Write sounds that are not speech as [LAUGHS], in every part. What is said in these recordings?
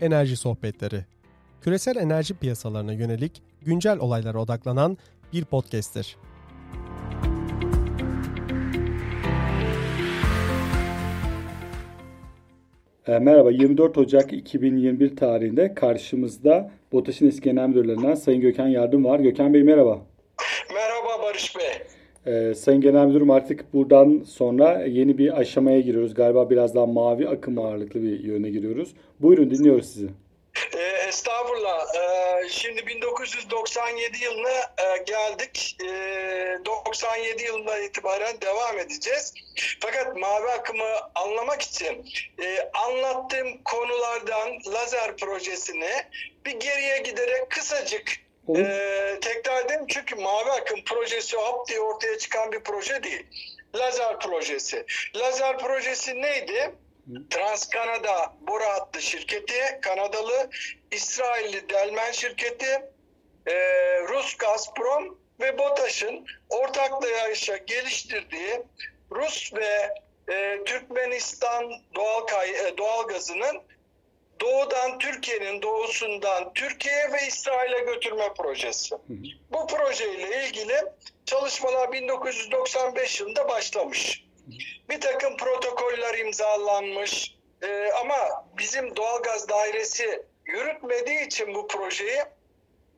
Enerji Sohbetleri. Küresel enerji piyasalarına yönelik güncel olaylara odaklanan bir podcast'tir. E, merhaba, 24 Ocak 2021 tarihinde karşımızda BOTAŞ'ın eski genel müdürlerinden Sayın Gökhan Yardım var. Gökhan Bey merhaba. Merhaba Barış Bey. Ee, Sayın Genel Müdürüm artık buradan sonra yeni bir aşamaya giriyoruz. Galiba biraz daha mavi akım ağırlıklı bir yöne giriyoruz. Buyurun dinliyoruz sizi. E, estağfurullah. E, şimdi 1997 yılına e, geldik. E, 97 yılından itibaren devam edeceğiz. Fakat mavi akımı anlamak için e, anlattığım konulardan lazer projesini bir geriye giderek kısacık ee, tekrar edeyim çünkü Mavi Akım projesi hop diye ortaya çıkan bir proje değil. Lazer projesi. Lazer projesi neydi? Transkanada boru hattı şirketi, Kanadalı, İsrailli Delmen şirketi, e, Rus Gazprom ve BOTAŞ'ın ortaklaşa geliştirdiği Rus ve e, Türkmenistan doğal kay, e, doğal gazının doğudan Türkiye'nin doğusundan Türkiye ve İsrail'e götürme projesi. Bu projeyle ilgili çalışmalar 1995 yılında başlamış. Bir takım protokoller imzalanmış ee, ama bizim doğalgaz dairesi yürütmediği için bu projeyi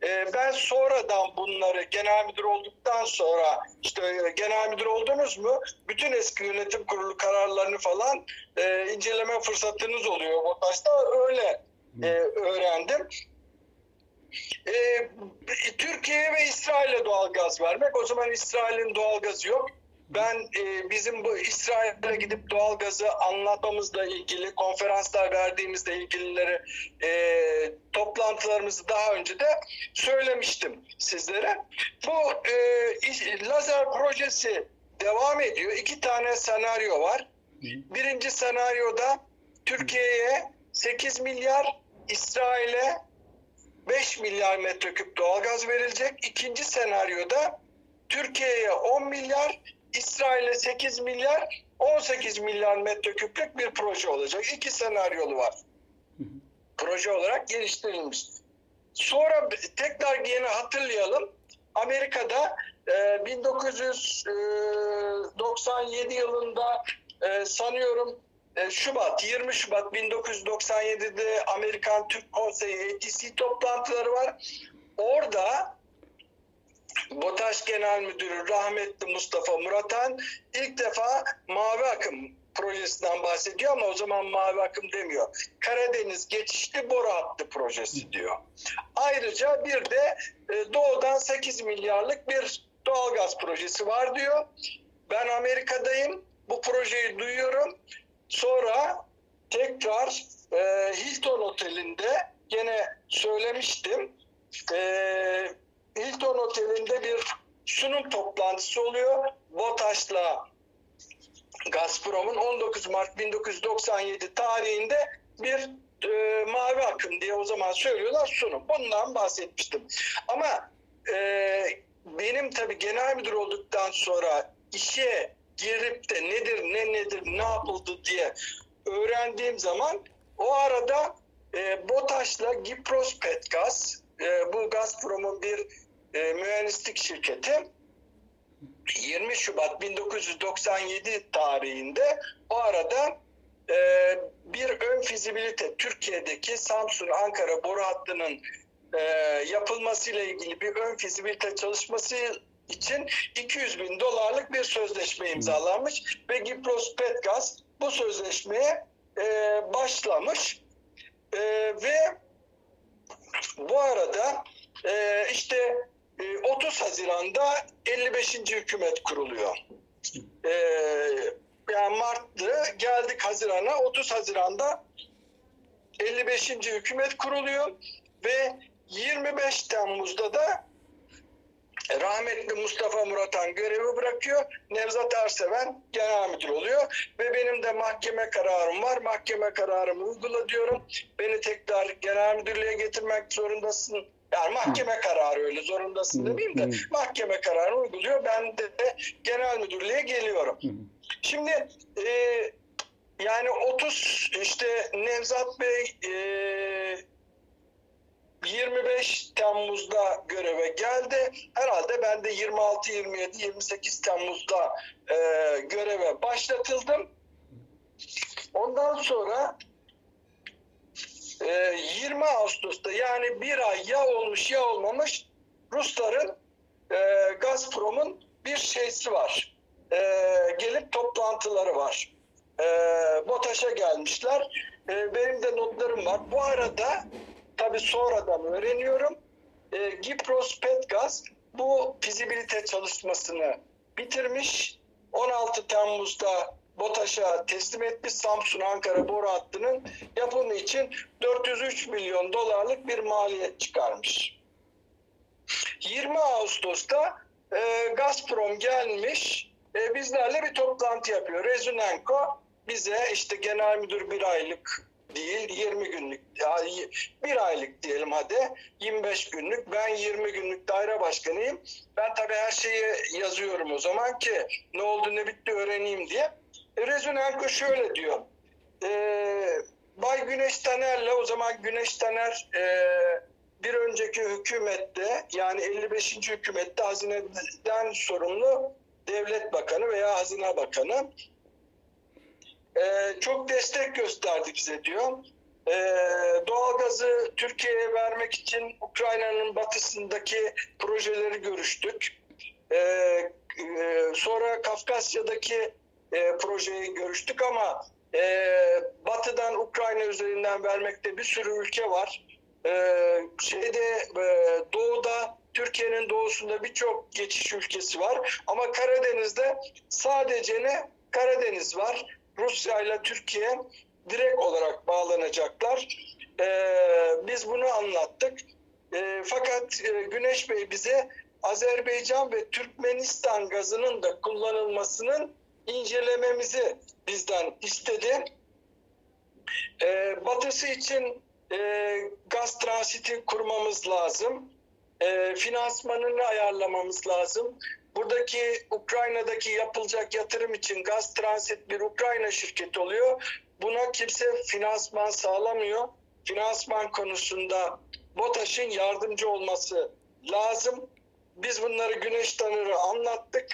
e, ben sonradan bunları genel müdür olduktan sonra işte e, genel müdür oldunuz mu bütün eski yönetim kurulu kararlarını falan e, inceleme fırsatınız oluyor. BOTAŞ'ta öyle e, öğrendim. E, Türkiye ve İsrail'e doğal gaz vermek. O zaman İsrail'in doğal gazı yok. Ben e, bizim bu İsrail'e gidip doğal gazı anlatmamızla ilgili, konferanslar verdiğimizle ilgilileri e, toplantılarımızı daha önce de söylemiştim sizlere. Bu e, lazer projesi devam ediyor. İki tane senaryo var. Birinci senaryoda Türkiye'ye 8 milyar, İsrail'e 5 milyar metreküp doğalgaz verilecek. İkinci senaryoda Türkiye'ye 10 milyar, İsrail'e 8 milyar, 18 milyar metreküplük bir proje olacak. İki senaryolu var. Proje olarak geliştirilmiş. Sonra tekrar yine hatırlayalım. Amerika'da e, 1997 yılında e, sanıyorum e, Şubat, 20 Şubat 1997'de Amerikan Türk Konseyi ATC toplantıları var. Orada BOTAŞ Genel Müdürü rahmetli Mustafa Muratan ilk defa Mavi Akım projesinden bahsediyor ama o zaman Mavi Akım demiyor. Karadeniz Geçişli Boru Hattı projesi diyor. Ayrıca bir de e, doğudan 8 milyarlık bir doğalgaz projesi var diyor. Ben Amerika'dayım. Bu projeyi duyuyorum. Sonra tekrar e, Hilton Oteli'nde gene söylemiştim. E, Hilton Oteli'nde bir sunum toplantısı oluyor. BOTAŞ'la Gazprom'un 19 Mart 1997 tarihinde bir e, mavi akım diye o zaman söylüyorlar sunum. Bundan bahsetmiştim. Ama e, benim tabii genel müdür olduktan sonra işe girip de nedir ne nedir ne yapıldı diye öğrendiğim zaman o arada e, BOTAŞ'la Gipros Petgaz e, bu Gazprom'un bir e, mühendislik şirketi. 20 Şubat 1997 tarihinde o arada e, bir ön fizibilite Türkiye'deki Samsun Ankara boru hattının e, yapılmasıyla ilgili bir ön fizibilite çalışması için 200 bin dolarlık bir sözleşme imzalanmış ve Gipros Petgaz bu sözleşmeye e, başlamış. E, ve bu arada e, işte e, 30 Haziran'da 55. hükümet kuruluyor. E, yani Mart'tı geldik Haziran'a 30 Haziran'da 55. hükümet kuruluyor ve 25 Temmuz'da da rahmetli Mustafa Muratan görevi bırakıyor. Nevzat Erseven genel müdür oluyor. Ve benim de mahkeme kararım var. Mahkeme kararımı uygula diyorum. Beni tekrar genel müdürlüğe getirmek zorundasın. Yani mahkeme Hı. kararı öyle zorundasın demeyeyim de mahkeme kararı uyguluyor. Ben de genel müdürlüğe geliyorum. Hı. Şimdi e, Yani 30 işte Nevzat Bey e, 25 Temmuz'da göreve geldi. Herhalde ben de 26, 27, 28 Temmuz'da e, göreve başlatıldım. Ondan sonra e, 20 Ağustos'ta yani bir ay ya olmuş ya olmamış Rusların e, Gazprom'un bir şeysi var. E, gelip toplantıları var. E, BOTAŞ'a gelmişler. E, benim de notlarım var. Bu arada tabii sonradan öğreniyorum. E, Gipros Petgaz bu fizibilite çalışmasını bitirmiş. 16 Temmuz'da BOTAŞ'a teslim etmiş Samsun Ankara boru hattının yapımı için 403 milyon dolarlık bir maliyet çıkarmış. 20 Ağustos'ta e, Gazprom gelmiş e, bizlerle bir toplantı yapıyor. Rezunenko bize işte genel müdür bir aylık değil 20 günlük yani bir aylık diyelim hadi 25 günlük. Ben 20 günlük daire başkanıyım. Ben tabii her şeyi yazıyorum o zaman ki ne oldu ne bitti öğreneyim diye. E, Rezunenko şöyle diyor. E, Bay Güneş Taner'le o zaman Güneş Taner e, bir önceki hükümette yani 55. hükümette hazineden sorumlu devlet bakanı veya hazine bakanı e, çok destek gösterdi bize diyor. E, doğalgazı Türkiye'ye vermek için Ukrayna'nın batısındaki projeleri görüştük. E, e, sonra Kafkasya'daki e, projeyi görüştük ama e, batıdan Ukrayna üzerinden vermekte bir sürü ülke var. E, şeyde e, doğuda Türkiye'nin doğusunda birçok geçiş ülkesi var ama Karadeniz'de sadece ne Karadeniz var. Rusya ile Türkiye direkt olarak bağlanacaklar. Ee, biz bunu anlattık. Ee, fakat e, Güneş Bey bize Azerbaycan ve Türkmenistan gazının da kullanılmasının incelememizi bizden istedi. Ee, batısı için e, gaz transiti kurmamız lazım. E, finansmanını ayarlamamız lazım. Buradaki Ukrayna'daki yapılacak yatırım için gaz transit bir Ukrayna şirketi oluyor. Buna kimse finansman sağlamıyor. Finansman konusunda BOTAŞ'ın yardımcı olması lazım. Biz bunları Güneş Tanır'a anlattık.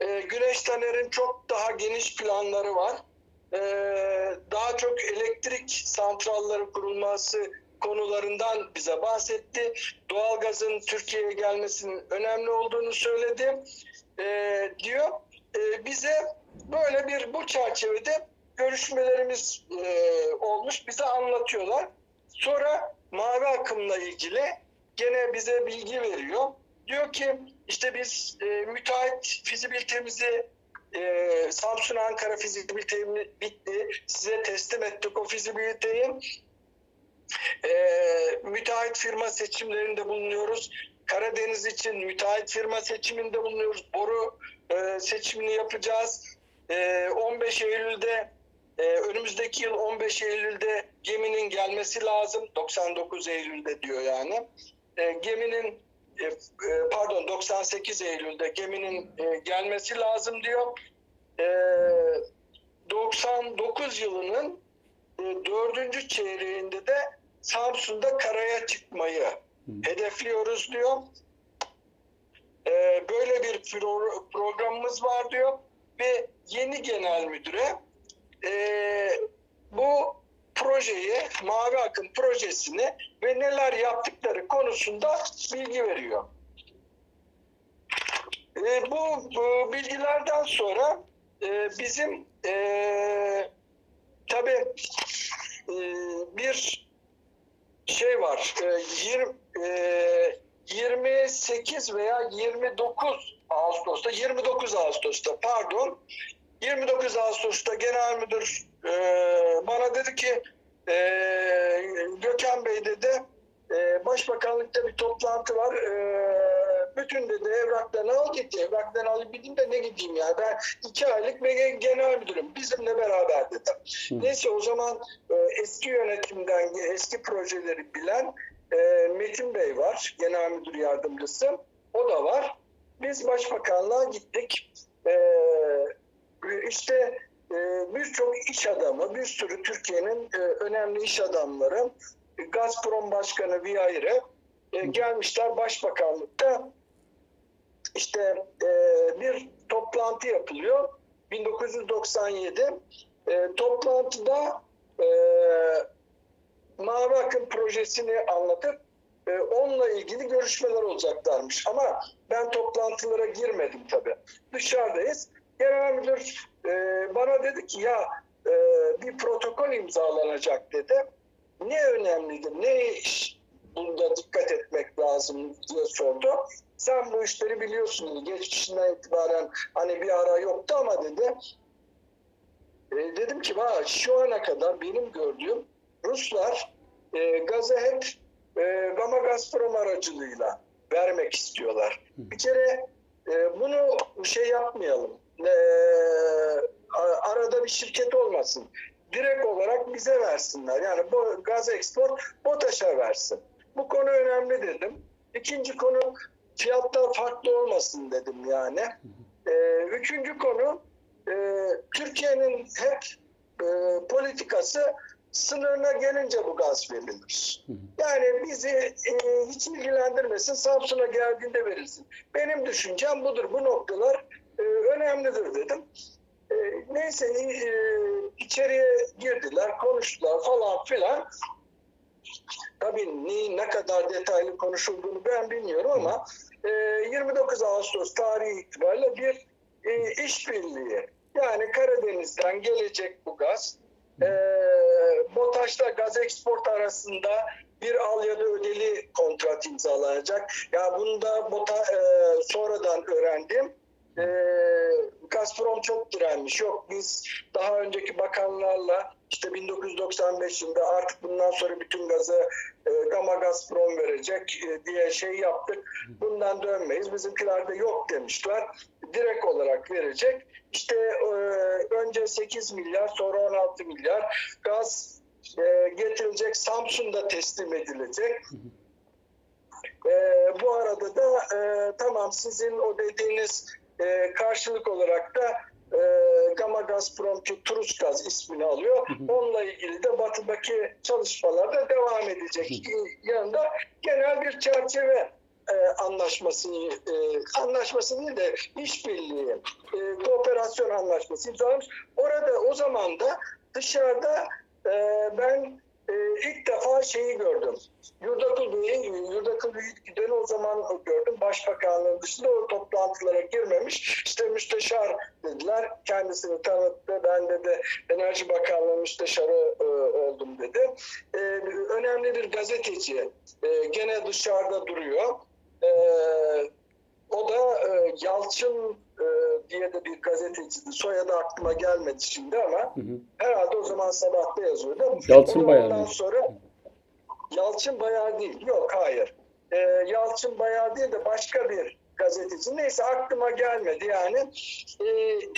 Ee, Güneş Taner'in çok daha geniş planları var. Ee, daha çok elektrik santralları kurulması konularından bize bahsetti. Doğalgazın Türkiye'ye gelmesinin önemli olduğunu söyledi. Ee, diyor. Ee, bize böyle bir bu çerçevede görüşmelerimiz e, olmuş. Bize anlatıyorlar. Sonra mavi akımla ilgili gene bize bilgi veriyor. Diyor ki işte biz e, müteahhit fizibilitemizi e, Samsun Ankara fizibilitemiz bitti. Size teslim ettik o fizibiliteyi. E, müteahhit firma seçimlerinde bulunuyoruz. Karadeniz için müteahhit firma seçiminde bulunuyoruz. Boru e, seçimini yapacağız. E, 15 Eylül'de e, önümüzdeki yıl 15 Eylül'de geminin gelmesi lazım. 99 Eylül'de diyor yani. E, geminin e, e, pardon 98 Eylül'de geminin e, gelmesi lazım diyor. E, 99 yılının e, dördüncü çeyreğinde de Samsun'da karaya çıkmayı hedefliyoruz diyor. E, böyle bir pro- programımız var diyor ve yeni genel müdüre e, bu projeyi, Mavi Akım projesini ve neler yaptıkları konusunda bilgi veriyor. E, bu, bu bilgilerden sonra e, bizim e, tabii e, bir şey var. E, 20, e, 28 veya 29 Ağustos'ta, 29 Ağustos'ta pardon, 29 Ağustos'ta genel müdür e, bana dedi ki e, Gökhan Bey dedi e, başbakanlıkta bir toplantı var e, bütün dedi evraklarını al git evraklarını alıp gideyim de ne gideyim yani ben iki aylık ve genel müdürüm bizimle beraber dedim. Hı. Neyse o zaman e, eski yönetimden eski projeleri bilen e, Metin Bey var genel müdür yardımcısı o da var. Biz başbakanlığa gittik. E, işte birçok iş adamı, bir sürü Türkiye'nin önemli iş adamları, Gazprom Başkanı Viyayre gelmişler başbakanlıkta işte bir toplantı yapılıyor 1997 toplantıda Mavi Akım projesini anlatıp e, onunla ilgili görüşmeler olacaklarmış. Ama ben toplantılara girmedim tabii. Dışarıdayız. Genel müdür e, bana dedi ki ya e, bir protokol imzalanacak dedi. Ne önemlidir, ne iş bunda dikkat etmek lazım diye sordu. Sen bu işleri biliyorsun geçmişinden itibaren hani bir ara yoktu ama dedi. E, dedim ki şu ana kadar benim gördüğüm Ruslar e, gazı hep e, Gama Gazprom aracılığıyla vermek istiyorlar. Bir kere e, bunu şey yapmayalım. E, arada bir şirket olmasın. Direkt olarak bize versinler. Yani bu gaz export BOTAŞ'a versin. Bu konu önemli dedim. İkinci konu fiyatlar farklı olmasın dedim yani. E, üçüncü konu e, Türkiye'nin hep e, politikası sınırına gelince bu gaz verilir. Yani bizi e, hiç ilgilendirmesin, Samsun'a geldiğinde verilsin. Benim düşüncem budur. Bu noktalar e, önemlidir dedim. E, neyse e, içeriye girdiler, konuştular falan filan. Tabii ne, ne kadar detaylı konuşulduğunu ben bilmiyorum ama 29 Ağustos tarihi itibariyle bir e, işbirliği yani Karadeniz'den gelecek bu gaz e, BOTAŞ'la gaz export arasında bir al ya da ödeli kontrat imzalanacak. Ya bunu da BOTA, e, sonradan öğrendim. Gazprom çok direnmiş. Yok biz daha önceki bakanlarla işte 1995 yılında artık bundan sonra bütün gazı e, Gama Gazprom verecek e, diye şey yaptık. Bundan dönmeyiz. Bizimkiler de yok demişler. Direkt olarak verecek. İşte e, önce 8 milyar sonra 16 milyar gaz e, getirilecek. Samsun'da teslim edilecek. E, bu arada da e, tamam sizin o dediğiniz e, karşılık olarak da e, Gama Gazprom ki Turus Gaz ismini alıyor. Onunla ilgili de batıdaki çalışmalar da devam edecek. Yanında genel bir çerçeve e, anlaşması e, anlaşması değil de işbirliği e, kooperasyon anlaşması imzalamış. Orada o zaman da dışarıda e, ben e, ilk defa şeyi gördüm. Yurdakul Bey'i, Yurdakul Bey'i giden o zaman gördüm. Başbakanlığın dışında o toplantılara girmemiş. İşte müsteşar dediler. Kendisini tanıttı. Ben de Enerji Bakanlığı müsteşarı e, oldum dedi. E, önemli bir gazeteci. E, gene dışarıda duruyor. E, o da e, Yalçın e, diye de bir gazeteciydi. Soyadı aklıma gelmedi şimdi ama hı hı. herhalde o zaman sabahta yazıyordu. Yalçın Bayağı sonra Yalçın Bayağı değil. Yok hayır. E, Yalçın Bayağı değil de başka bir gazeteci. Neyse aklıma gelmedi yani. E,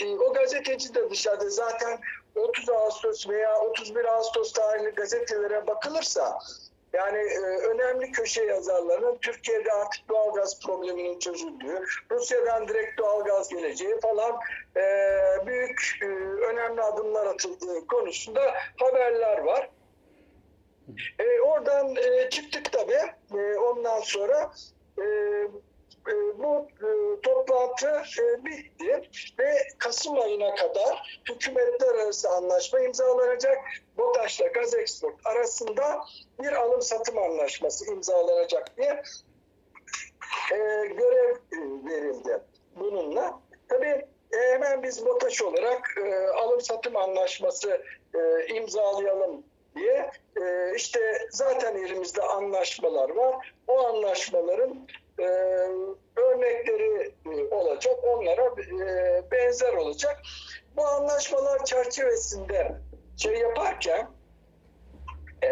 e, o gazeteci de dışarıda zaten 30 Ağustos veya 31 Ağustos tarihli gazetelere bakılırsa yani e, önemli köşe yazarlarının Türkiye'de artık doğalgaz probleminin çözüldüğü, Rusya'dan direkt doğalgaz geleceği falan e, büyük e, önemli adımlar atıldığı konusunda haberler var. E, oradan e, çıktık tabii. E, ondan sonra e, e, bu e, toplantı e, bitti ve Kasım ayına kadar hükümetler arası anlaşma imzalanacak. BOTAŞ'la Gaz Export arasında bir alım satım anlaşması imzalanacak diye görev verildi bununla. Tabii hemen biz BOTAŞ olarak alım satım anlaşması imzalayalım diye işte zaten elimizde anlaşmalar var. O anlaşmaların e, örnekleri e, olacak. Onlara e, benzer olacak. Bu anlaşmalar çerçevesinde şey yaparken e,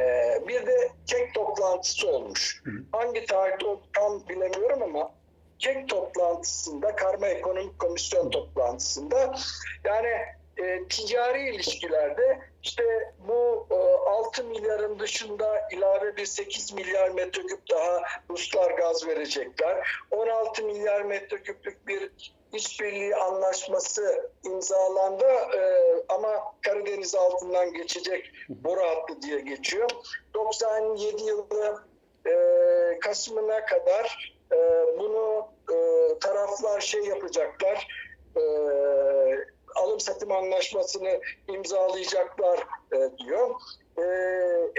bir de kek toplantısı olmuş. Hangi tarihte tam bilemiyorum ama kek toplantısında, Karma Ekonomik Komisyon toplantısında yani e, ticari ilişkilerde işte bu e, 6 milyarın dışında ilave bir 8 milyar metreküp daha Ruslar gaz verecekler. 16 milyar metreküplük bir işbirliği anlaşması imzalandı e, ama Karadeniz altından geçecek boru hattı diye geçiyor. 97 yılı e, Kasım'ına kadar e, bunu e, taraflar şey yapacaklar e, alım satım anlaşmasını imzalayacaklar e, diyor. E,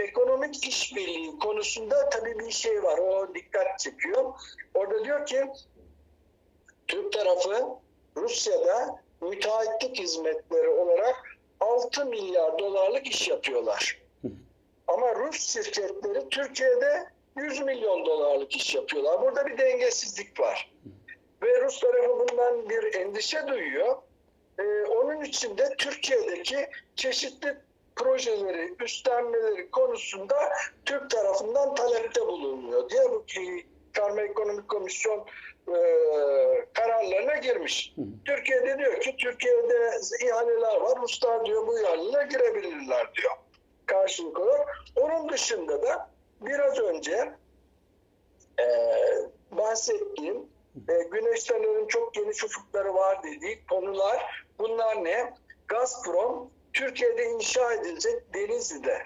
ekonomik işbirliği konusunda tabii bir şey var. O dikkat çekiyor. Orada diyor ki Türk tarafı Rusya'da müteahhitlik hizmetleri olarak 6 milyar dolarlık iş yapıyorlar. Ama Rus şirketleri Türkiye'de 100 milyon dolarlık iş yapıyorlar. Burada bir dengesizlik var. Ve Rus tarafı bundan bir endişe duyuyor. Ee, onun için de Türkiye'deki çeşitli projeleri üstlenmeleri konusunda Türk tarafından talepte bulunuyor diye bu Karma Ekonomik Komisyon e, kararlarına girmiş. Hı. Türkiye'de diyor ki Türkiye'de ihaleler var. Ruslar diyor bu ihalelere girebilirler diyor. Karşılık olarak. Onun dışında da biraz önce e, bahsettiğim e, güneşlerin çok geniş ufukları var dediği konular bunlar ne? Gazprom Türkiye'de inşa edilecek Denizli'de,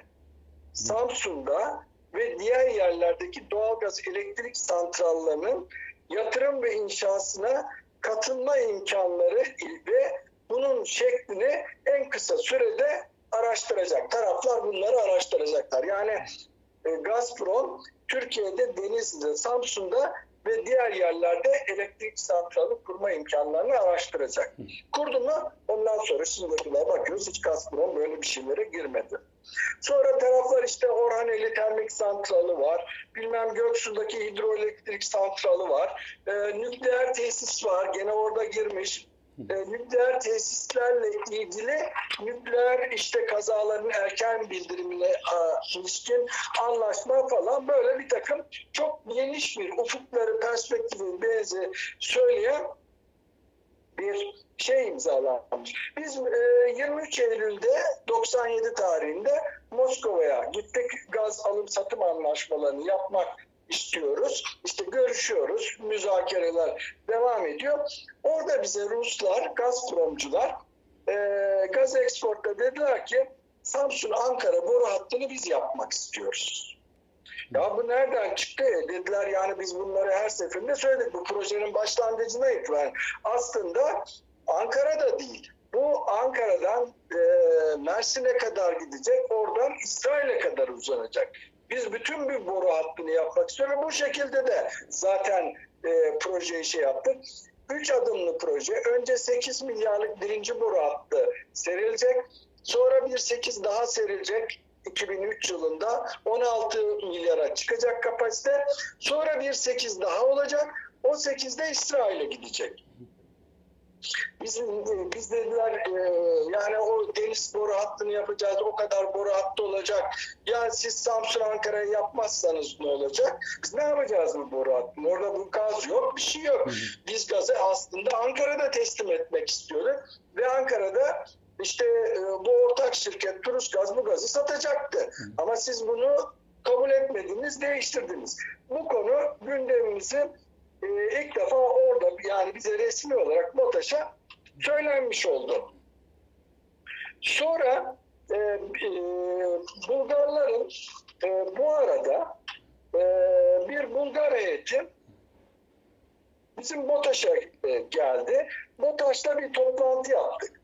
Samsun'da ve diğer yerlerdeki doğalgaz elektrik santrallarının yatırım ve inşasına katılma imkanları ve bunun şeklini en kısa sürede araştıracak. Taraflar bunları araştıracaklar. Yani e, Gazprom Türkiye'de Denizli'de, Samsun'da ve diğer yerlerde elektrik santralı kurma imkanlarını araştıracak. Kurdu mu ondan sonra şimdi bakıyoruz hiç Gazprom böyle bir şeylere girmedi. Sonra taraflar işte Orhaneli Termik Santralı var. Bilmem Göksu'daki hidroelektrik santralı var. E, nükleer tesis var. Gene orada girmiş. E, nükleer tesislerle ilgili nükleer işte kazaların erken bildirimine a, ilişkin anlaşma falan böyle bir takım çok geniş bir ufukları perspektifi benzi söyleyen bir şey imzalanmış. Biz e, 23 Eylül'de 97 tarihinde Moskova'ya gittik. Gaz alım satım anlaşmalarını yapmak istiyoruz. İşte görüşüyoruz. Müzakereler devam ediyor. Orada bize Ruslar, Gazpromcular e, gaz eksportta dediler ki Samsun Ankara boru hattını biz yapmak istiyoruz. Ya bu nereden çıktı? Dediler yani biz bunları her seferinde söyledik. Bu projenin başlangıcına itibaren. Aslında Ankara'da değil. Bu Ankara'dan e, Mersin'e kadar gidecek. Oradan İsrail'e kadar uzanacak. Biz bütün bir boru hattını yapmak istiyoruz. Bu şekilde de zaten e, projeyi şey yaptık. Üç adımlı proje. Önce 8 milyarlık birinci boru hattı serilecek. Sonra bir 8 daha serilecek. 2003 yılında 16 milyara çıkacak kapasite. Sonra bir 8 daha olacak. O 8 de İsrail'e gidecek. Biz, biz dediler e, yani o deniz boru hattını yapacağız, o kadar boru hattı olacak. Ya siz Samsun Ankara'yı yapmazsanız ne olacak? Biz ne yapacağız bu boru hattını? Orada bu gaz yok, bir şey yok. Biz gazı aslında Ankara'da teslim etmek istiyorduk. Ve Ankara'da işte e, bu ortak şirket Turus Gaz bu gazı satacaktı. Ama siz bunu kabul etmediniz, değiştirdiniz. Bu konu gündemimizi e, ilk defa orada yani bize resmi olarak BOTAŞ'a söylenmiş oldu. Sonra e, e, Bulgarların e, bu arada e, bir Bulgar heyeti bizim BOTAŞ'a e, geldi. BOTAŞ'ta bir toplantı yaptık.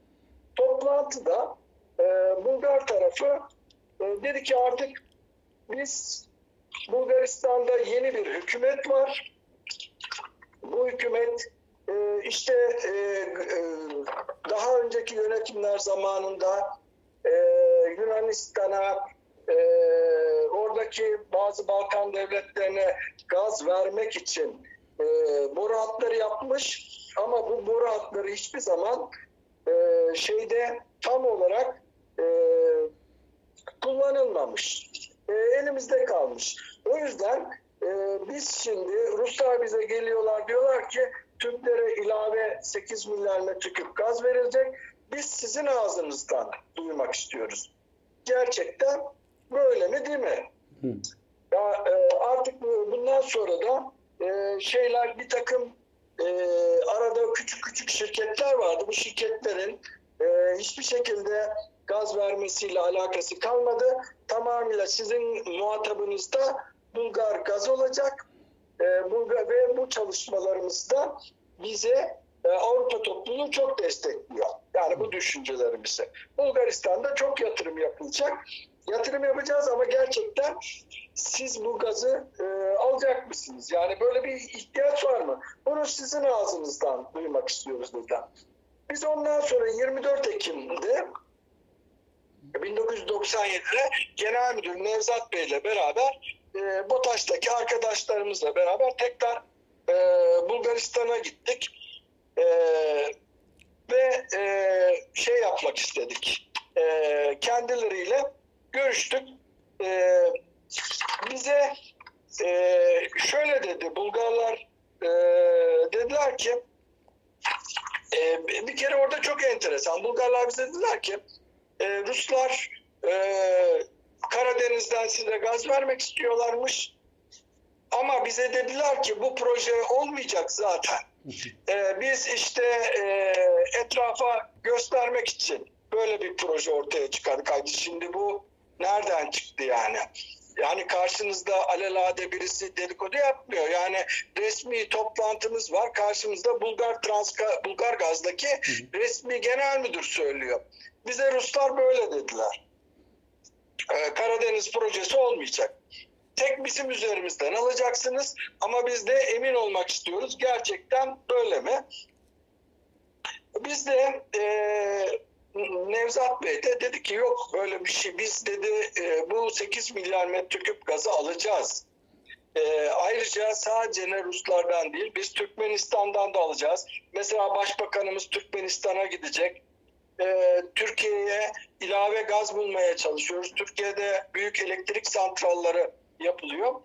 Toplantıda e, Bulgar tarafı e, dedi ki artık biz Bulgaristan'da yeni bir hükümet var bu hükümet e, işte e, e, daha önceki yönetimler zamanında e, Yunanistan'a e, oradaki bazı Balkan devletlerine gaz vermek için e, boru hatları yapmış ama bu boru hatları hiçbir zaman e, şeyde tam olarak e, kullanılmamış. E, elimizde kalmış. O yüzden e, biz şimdi Ruslar bize geliyorlar diyorlar ki Türklere ilave 8 milyar metreküp gaz verilecek. biz sizin ağzınızdan duymak istiyoruz. Gerçekten böyle mi değil mi? Hı. Ya, e, artık bu- bundan sonra da e, şeyler bir takım e, arada küçük küçük şirketler vardı. Bu şirketlerin e, hiçbir şekilde gaz vermesiyle alakası kalmadı. Tamamıyla sizin muhatabınızda Bulgar gaz olacak. E, Bulgar ve bu çalışmalarımızda bize e, Avrupa topluluğu çok destekliyor. Yani bu düşüncelerimizi. Bulgaristan'da çok yatırım yapılacak. Yatırım yapacağız ama gerçekten siz bu gazı e, alacak mısınız? Yani böyle bir ihtiyaç var mı? Bunu sizin ağzınızdan duymak istiyoruz dediler. Biz ondan sonra 24 Ekim'de 1997'de Genel Müdür Nevzat Bey ile beraber e, BOTAŞ'taki arkadaşlarımızla beraber tekrar e, Bulgaristan'a gittik. E, ve e, şey yapmak istedik. E, kendileriyle görüştük. E, bize e, şöyle dedi Bulgarlar e, dediler ki e, bir kere orada çok enteresan. Bulgarlar bize dediler ki e, Ruslar e, Karadeniz'den size gaz vermek istiyorlarmış. Ama bize dediler ki bu proje olmayacak zaten. E, biz işte e, etrafa göstermek için böyle bir proje ortaya çıkardık. Haydi şimdi bu nereden çıktı yani? Yani karşınızda alelade birisi dedikodu yapmıyor. Yani resmi toplantımız var. Karşımızda Bulgar Transka, Bulgar Gaz'daki resmi genel müdür söylüyor. Bize Ruslar böyle dediler. Ee, Karadeniz projesi olmayacak. Tek bizim üzerimizden alacaksınız ama biz de emin olmak istiyoruz. Gerçekten böyle mi? Biz de e, Nevzat Bey de dedi ki yok böyle bir şey. Biz dedi e, bu 8 milyar metreküp gazı alacağız. E, ayrıca sadece ne Ruslardan değil biz Türkmenistan'dan da alacağız. Mesela Başbakanımız Türkmenistan'a gidecek. E, Türkiye'ye ilave gaz bulmaya çalışıyoruz. Türkiye'de büyük elektrik santralları yapılıyor.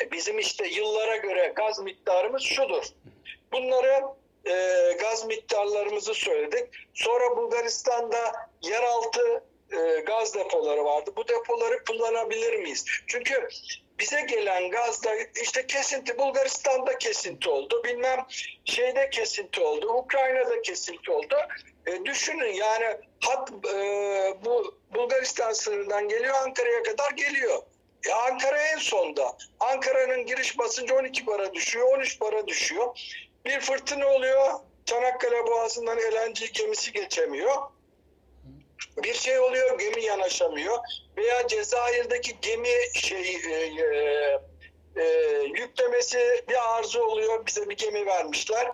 E, bizim işte yıllara göre gaz miktarımız şudur. Bunları e, gaz miktarlarımızı söyledik. Sonra Bulgaristan'da yeraltı e, gaz depoları vardı. Bu depoları kullanabilir miyiz? Çünkü bize gelen gazda işte kesinti Bulgaristan'da kesinti oldu. Bilmem şeyde kesinti oldu. Ukrayna'da kesinti oldu. E, düşünün yani hat e, bu Bulgaristan sınırından geliyor Ankara'ya kadar geliyor. E, Ankara en sonda. Ankara'nın giriş basıncı 12 bara düşüyor, 13 bara düşüyor. Bir fırtına oluyor. Çanakkale Boğazı'ndan LNG gemisi geçemiyor. Bir şey oluyor, gemi yanaşamıyor. Veya Cezayir'deki gemi şey e, e, e, yüklemesi bir arıza oluyor. Bize bir gemi vermişler.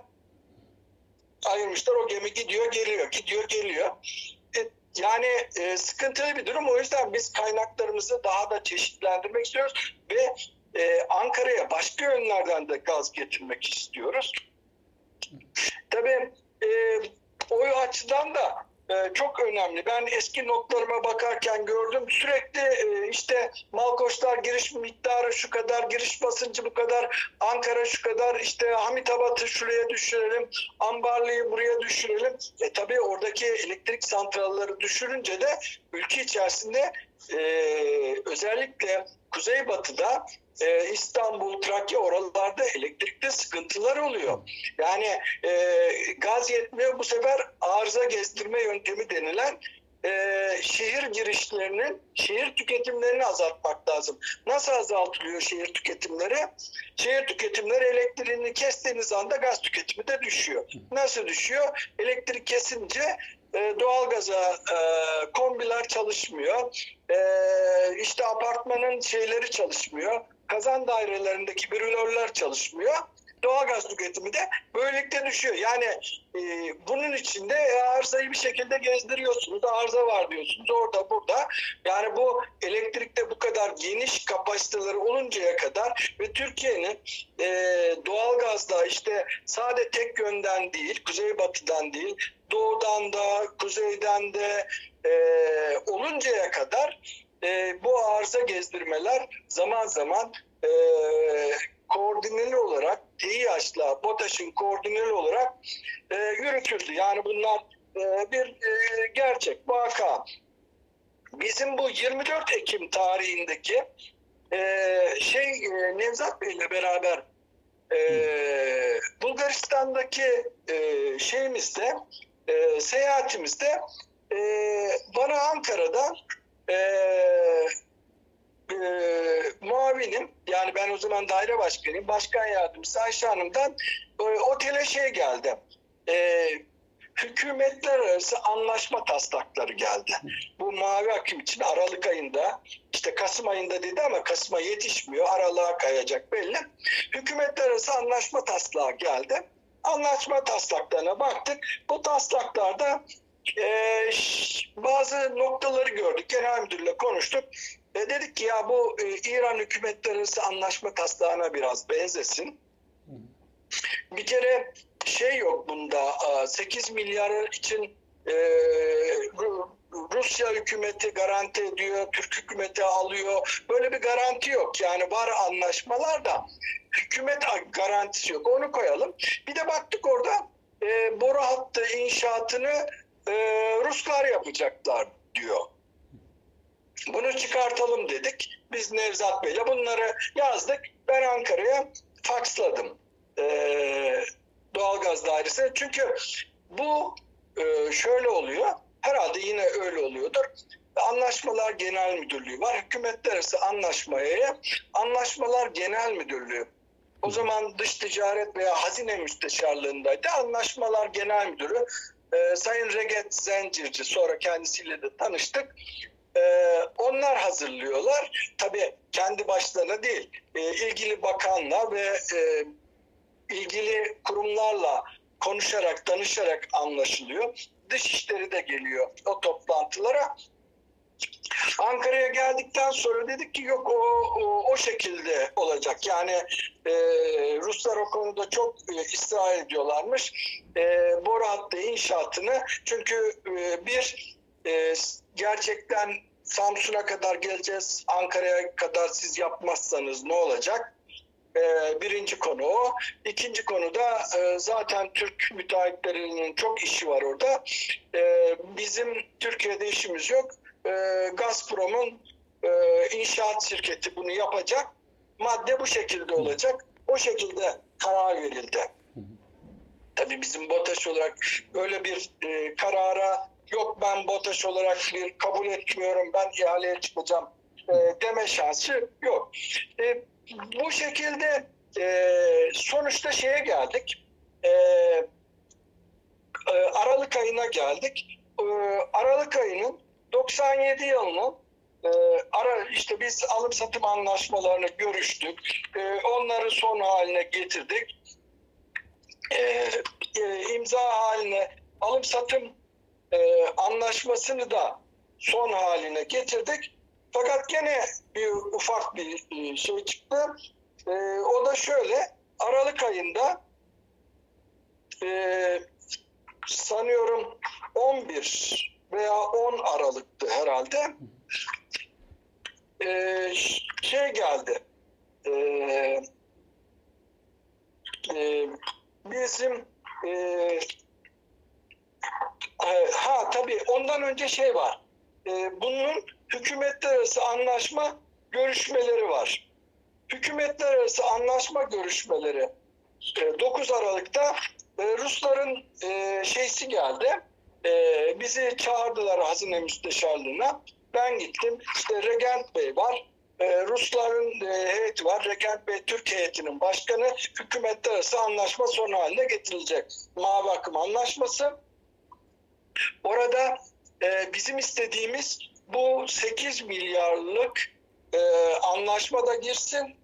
Ayırmışlar. O gemi gidiyor, geliyor, gidiyor, geliyor. E, yani e, sıkıntılı bir durum. O yüzden biz kaynaklarımızı daha da çeşitlendirmek istiyoruz ve e, Ankara'ya başka yönlerden de gaz getirmek istiyoruz. Tabii e, o açıdan da e, çok önemli. Ben eski notlarıma bakarken gördüm sürekli e, işte Malkoçlar giriş miktarı şu kadar, giriş basıncı bu kadar, Ankara şu kadar, işte Hamitabat'ı şuraya düşürelim, Ambarlı'yı buraya düşürelim. E tabii oradaki elektrik santralları düşürünce de ülke içerisinde e, özellikle Kuzeybatı'da e, İstanbul, Trakya oralarda elektrikte sıkıntılar oluyor. Yani e, gaz yetmiyor bu sefer arıza gezdirme yöntemi denilen e, şehir girişlerinin, şehir tüketimlerini azaltmak lazım. Nasıl azaltılıyor şehir tüketimleri? Şehir tüketimleri elektriğini kestiğiniz anda gaz tüketimi de düşüyor. Nasıl düşüyor? Elektrik kesince e, doğalgaza e, kombiler çalışmıyor. E, işte apartmanın şeyleri çalışmıyor. Kazan dairelerindeki brülörler çalışmıyor. Doğalgaz tüketimi de böylelikle düşüyor. Yani e, bunun içinde arızayı bir şekilde gezdiriyorsunuz. Arıza var diyorsunuz orada burada. Yani bu elektrikte bu kadar geniş kapasiteleri oluncaya kadar ve Türkiye'nin e, doğalgazda işte sade tek yönden değil, kuzeybatıdan değil, doğudan da, kuzeyden de e, oluncaya kadar e, bu arıza gezdirmeler zaman zaman e, koordineli olarak TİH'la BOTAŞ'ın koordineli olarak e, yürütüldü. Yani bunlar e, bir e, gerçek, vaka. Bizim bu 24 Ekim tarihindeki e, şey e, Nevzat Bey'le beraber e, Bulgaristan'daki e, şeyimizde e, seyahatimizde e, bana Ankara'da e, e, muavinim yani ben o zaman daire başkanıyım başkan yardımcısı Ayşe Hanım'dan e, otele şey geldi e, hükümetler arası anlaşma taslakları geldi. Bu mavi akım için Aralık ayında işte Kasım ayında dedi ama Kasım'a yetişmiyor. Aralığa kayacak belli. Hükümetler arası anlaşma taslağı geldi. Anlaşma taslaklarına baktık. Bu taslaklarda e, bazı noktaları gördük. Genel müdürle konuştuk. E, dedik ki ya bu e, İran hükümetler arası anlaşma taslağına biraz benzesin. Bir kere şey yok bunda 8 milyar için e, Rusya hükümeti garanti ediyor, Türk hükümeti alıyor. Böyle bir garanti yok. Yani var anlaşmalar da hükümet garantisi yok. Onu koyalım. Bir de baktık orada e, boru hattı inşaatını e, Ruslar yapacaklar diyor. Bunu çıkartalım dedik. Biz Nevzat Bey'le bunları yazdık. Ben Ankara'ya faksladım. Ee, doğalgaz dairesine. Çünkü bu e, şöyle oluyor. Herhalde yine öyle oluyordur. Anlaşmalar Genel Müdürlüğü var. Hükümetler arası anlaşmaya Anlaşmalar Genel Müdürlüğü. O zaman dış ticaret veya hazine müsteşarlığındaydı. Anlaşmalar Genel Müdürü e, Sayın Reget Zencirci sonra kendisiyle de tanıştık. E, onlar hazırlıyorlar. Tabii kendi başlarına değil. E, ilgili bakanla ve e, ilgili kurumlarla konuşarak, danışarak anlaşılıyor. Dışişleri de geliyor o toplantılara. Ankara'ya geldikten sonra dedik ki yok o, o, o şekilde olacak. Yani e, Ruslar o konuda çok e, ısrar ediyorlarmış. E, boru hattı inşaatını çünkü e, bir e, gerçekten Samsun'a kadar geleceğiz. Ankara'ya kadar siz yapmazsanız ne olacak? Ee, birinci konu o. İkinci konu da e, zaten Türk müteahhitlerinin çok işi var orada. Ee, bizim Türkiye'de işimiz yok. Ee, Gazprom'un e, inşaat şirketi bunu yapacak. Madde bu şekilde olacak. O şekilde karar verildi. Tabii bizim BOTAŞ olarak öyle bir e, karara yok ben BOTAŞ olarak bir kabul etmiyorum ben ihaleye çıkacağım deme şansı yok bu şekilde e, sonuçta şeye geldik. E, e, Aralık ayına geldik. E, Aralık ayının 97 yılının e, ara işte biz alım satım anlaşmalarını görüştük. E, onları son haline getirdik. E, e, imza haline alım satım e, anlaşmasını da son haline getirdik. Fakat gene bir ufak bir e, şey çıktı. E, o da şöyle Aralık ayında e, sanıyorum 11 veya 10 Aralık'tı herhalde e, şey geldi e, e, bizim e, ha tabii ondan önce şey var e, bunun hükümetler arası anlaşma görüşmeleri var. Hükümetler arası anlaşma görüşmeleri 9 e, Aralık'ta e, Rusların e, şeysi geldi. Bizi çağırdılar hazine müsteşarlığına. Ben gittim. İşte Regent Bey var. Rusların heyeti var. Regent Bey Türk heyetinin başkanı. Hükümetler arası anlaşma son haline getirilecek. Mavi akım anlaşması. Orada bizim istediğimiz bu 8 milyarlık e, anlaşmada girsin.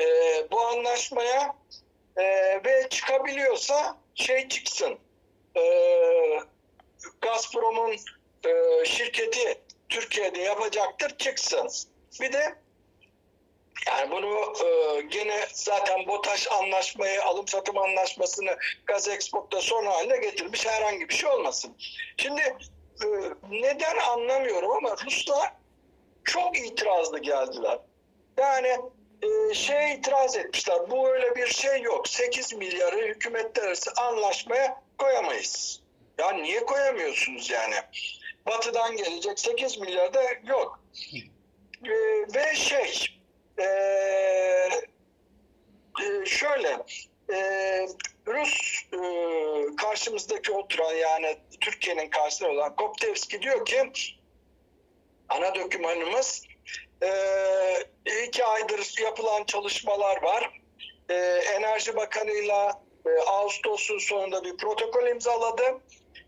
E, bu anlaşmaya e, ve çıkabiliyorsa şey çıksın. E, Gazprom'un e, şirketi Türkiye'de yapacaktır çıksın. Bir de yani bunu e, gene zaten BOTAŞ anlaşmayı, alım satım anlaşmasını Gaz Export'ta son haline getirmiş herhangi bir şey olmasın. Şimdi ee, neden anlamıyorum ama Ruslar çok itirazlı geldiler. Yani e, şey itiraz etmişler. Bu öyle bir şey yok. 8 milyarı hükümetler arası anlaşmaya koyamayız. Ya niye koyamıyorsunuz yani? Batı'dan gelecek 8 milyar da yok. Ee, ve şey ee, e, şöyle e, Rus e, karşımızdaki oturan yani Türkiye'nin karşısında olan Koptevski diyor ki ana dokümanımız e, iki aydır yapılan çalışmalar var. E, Enerji Bakanı'yla e, Ağustos'un sonunda bir protokol imzaladı.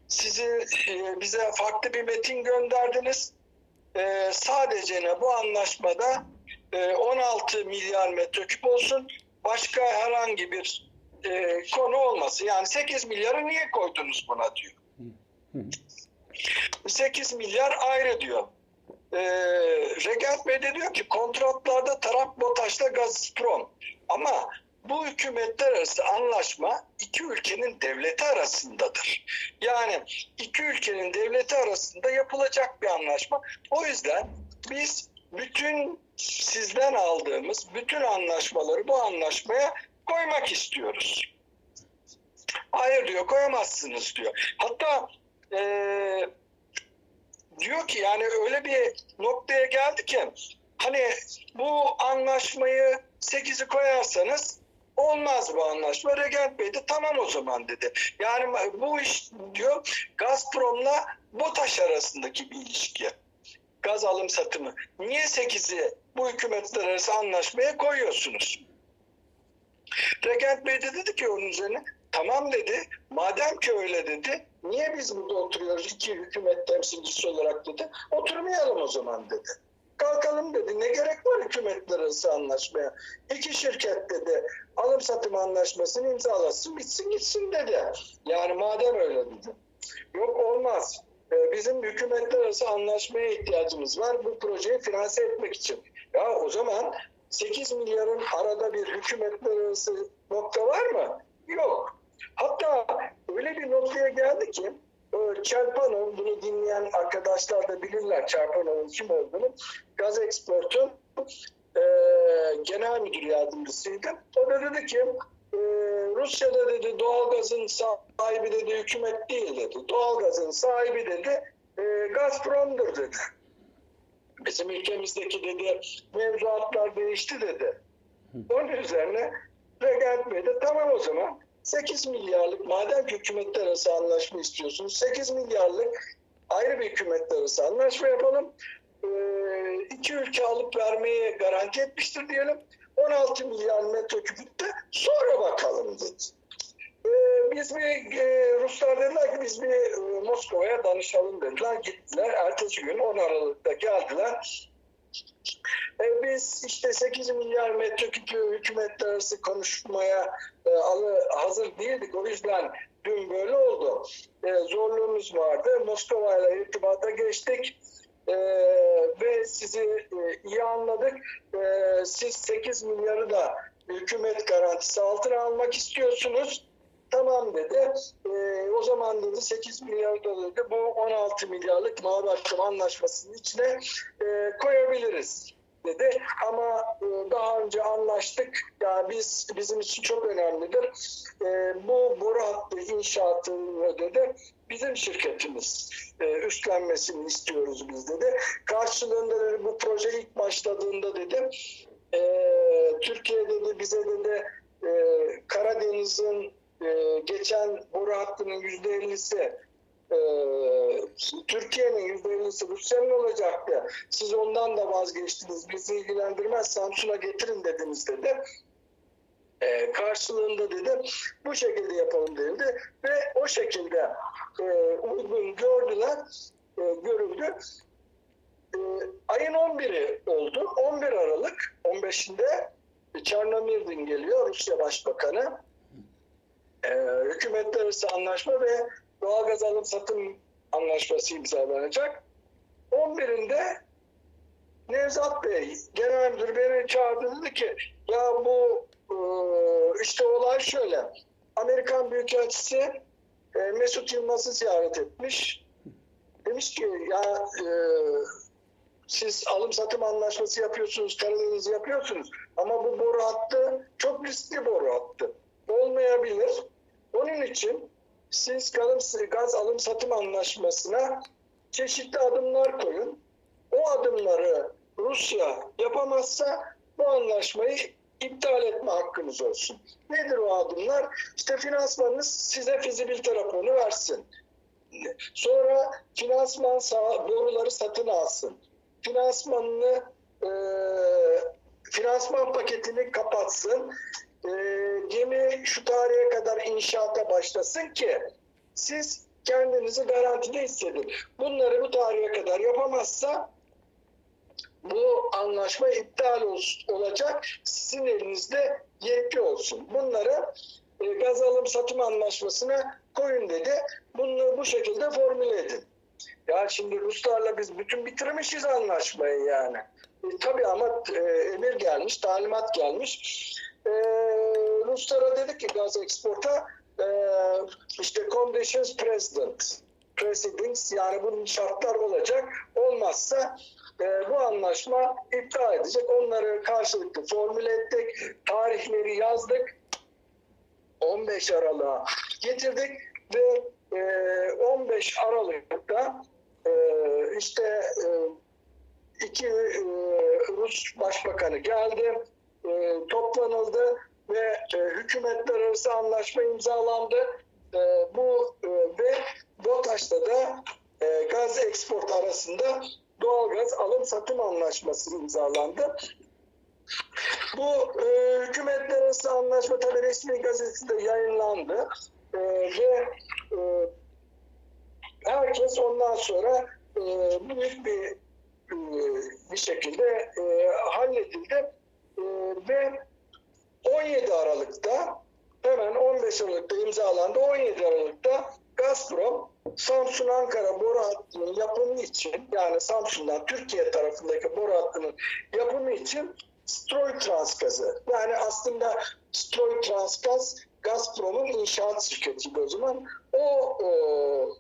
Sizi e, bize farklı bir metin gönderdiniz. E, sadece ne bu anlaşmada e, 16 milyar metreküp olsun. Başka herhangi bir e, konu olması. Yani 8 milyarı niye koydunuz buna diyor. 8 milyar ayrı diyor. E, Regent Bey de diyor ki kontratlarda taraf BOTAŞ'la Gazprom. Ama bu hükümetler arası anlaşma iki ülkenin devleti arasındadır. Yani iki ülkenin devleti arasında yapılacak bir anlaşma. O yüzden biz bütün sizden aldığımız bütün anlaşmaları bu anlaşmaya koymak istiyoruz. Hayır diyor koyamazsınız diyor. Hatta ee, diyor ki yani öyle bir noktaya geldi ki hani bu anlaşmayı 8'i koyarsanız olmaz bu anlaşma. Regent Bey de tamam o zaman dedi. Yani bu iş diyor Gazprom'la BOTAŞ arasındaki bir ilişki. Gaz alım satımı. Niye 8'i bu hükümetler arası anlaşmaya koyuyorsunuz? Regent Bey de dedi ki onun üzerine tamam dedi. Madem ki öyle dedi. Niye biz burada oturuyoruz iki hükümet temsilcisi olarak dedi. Oturmayalım o zaman dedi. Kalkalım dedi. Ne gerek var hükümetler arası anlaşmaya? İki şirket dedi. Alım satım anlaşmasını imzalasın bitsin gitsin dedi. Yani madem öyle dedi. Yok olmaz. Bizim hükümetler arası anlaşmaya ihtiyacımız var bu projeyi finanse etmek için. Ya o zaman 8 milyarın arada bir hükümetler arası nokta var mı? Yok. Hatta öyle bir noktaya geldi ki Çarpanov, bunu dinleyen arkadaşlar da bilirler Çarpanov'un kim olduğunu. Gaz Export'un e, genel müdür yardımcısıydı. O da dedi ki e, Rusya'da dedi doğalgazın sahibi dedi hükümet değil dedi. Doğalgazın sahibi dedi e, Gazprom'dur dedi. Bizim ülkemizdeki dedi mevzuatlar değişti dedi. Onun üzerine Regent Bey de tamam o zaman 8 milyarlık madem ki hükümetler arası anlaşma istiyorsunuz 8 milyarlık ayrı bir hükümetler arası anlaşma yapalım. Ee, iki ülke alıp vermeye garanti etmiştir diyelim. 16 milyar metreküpte sonra bakalım dedi. Ee, biz bir e, Ruslar dediler ki biz bir e, Moskova'ya danışalım dediler. Gittiler. Ertesi gün 10 Aralık'ta geldiler. E, biz işte 8 milyar metreküpü hükümetler arası konuşmaya e, hazır değildik. O yüzden dün böyle oldu. E, zorluğumuz vardı. Moskova ile irtibata geçtik. E, ve sizi iyi anladık. Siz 8 milyarı da hükümet garantisi altına almak istiyorsunuz. Tamam dedi. E, o zaman dedi 8 milyar dedi bu 16 milyarlık mavi akım anlaşmasının içine e, koyabiliriz dedi. Ama e, daha önce anlaştık. Yani biz bizim için çok önemlidir. E, bu boru hattı inşaatını dedi. Bizim şirketimiz e, üstlenmesini istiyoruz biz dedi. Karşılığında dedi, bu proje ilk başladığında dedi e, Türkiye dedi bize dedi e, Karadeniz'in e, geçen boru hattının yüzde ellisi e, Türkiye'nin yüzde ellisi Rusya'nın olacaktı. Siz ondan da vazgeçtiniz. Bizi ilgilendirmez Samsun'a getirin dediniz dedi. E, karşılığında dedi bu şekilde yapalım dedi ve o şekilde e, uygun gördüler e, görüldü. E, ayın 11'i oldu. 11 Aralık 15'inde Çernomirdin geliyor Rusya Başbakanı e, hükümetler arası anlaşma ve doğalgaz alım satım anlaşması imzalanacak. 11'inde Nevzat Bey genel müdür beni çağırdı dedi ki ya bu e, işte olay şöyle Amerikan Büyükelçisi e, Mesut Yılmaz'ı ziyaret etmiş. Demiş ki ya e, siz alım satım anlaşması yapıyorsunuz, Karadeniz'i yapıyorsunuz ama bu boru hattı çok riskli boru hattı. Olmayabilir. Onun için siz gaz, alım satım anlaşmasına çeşitli adımlar koyun. O adımları Rusya yapamazsa bu anlaşmayı iptal etme hakkınız olsun. Nedir o adımlar? İşte finansmanınız size fizibilite raporunu versin. Sonra finansman boruları satın alsın. Finansmanını e, finansman paketini kapatsın. E, gemi şu tarihe kadar inşaata başlasın ki siz kendinizi garantide hissedin. Bunları bu tarihe kadar yapamazsa bu anlaşma iptal ol, olacak. Sizin elinizde yetki olsun. Bunları e, gaz alım satım anlaşmasına koyun dedi. Bunu bu şekilde formüle edin. Ya şimdi Ruslarla biz bütün bitirmişiz anlaşmayı yani. E, tabii ama e, emir gelmiş, talimat gelmiş. E, Ruslara dedik ki gaz eksporta e, işte conditions president, precedents yani bunun şartlar olacak. Olmazsa e, bu anlaşma iptal edecek. Onları karşılıklı formüle ettik. Tarihleri yazdık. 15 Aralık'a getirdik ve e, 15 Aralık'ta e, işte e, iki e, Rus başbakanı geldi, e, toplanıldı ve e, hükümetler arası anlaşma imzalandı. E, bu e, ve BOTAŞ'ta da e, gaz export arasında doğalgaz alım satım anlaşması imzalandı. Bu e, hükümetler arası anlaşma tabi resmi gazetede yayınlandı e, ve e, herkes ondan sonra e, büyük bir e, bir şekilde e, halledildi ve 17 Aralık'ta hemen 15 Aralık'ta imzalandı. 17 Aralık'ta Gazprom Samsun Ankara boru hattının yapımı için yani Samsun'dan Türkiye tarafındaki boru hattının yapımı için Stroy Transgaz'ı yani aslında Stroy Transgaz Gazprom'un inşaat şirketiydi o zaman. O, o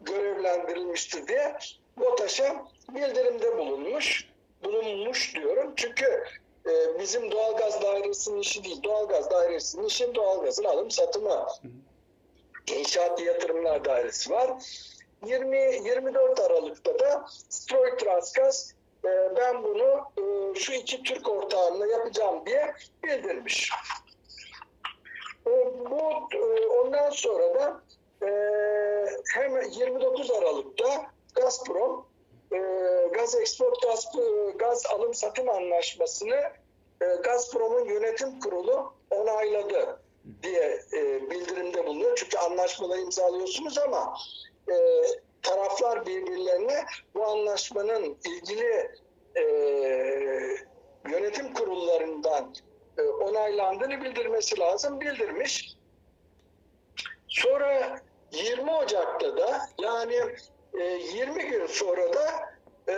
görevlendirilmiştir diye BOTAŞ'a bildirimde bulunmuş. Bulunmuş diyorum. Çünkü e, bizim doğalgaz dairesinin işi değil. Doğalgaz dairesinin işi doğalgazın alım satımı. İnşaat Yatırımlar Dairesi var. 20 24 Aralık'ta da Stroy Transgaz e, ben bunu e, şu iki Türk ortağımla yapacağım diye bildirmiş. E, bu ondan sonra da hem 29 Aralık'ta Gazprom e, gaz export gaz, e, gaz alım satım anlaşmasını e, Gazprom'un yönetim kurulu onayladı diye e, bildirimde bulunuyor. Çünkü anlaşmaları imzalıyorsunuz ama e, taraflar birbirlerine bu anlaşmanın ilgili e, yönetim kurullarından e, onaylandığını bildirmesi lazım. Bildirmiş. Sonra 20 Ocak'ta da yani e, 20 gün sonra da e,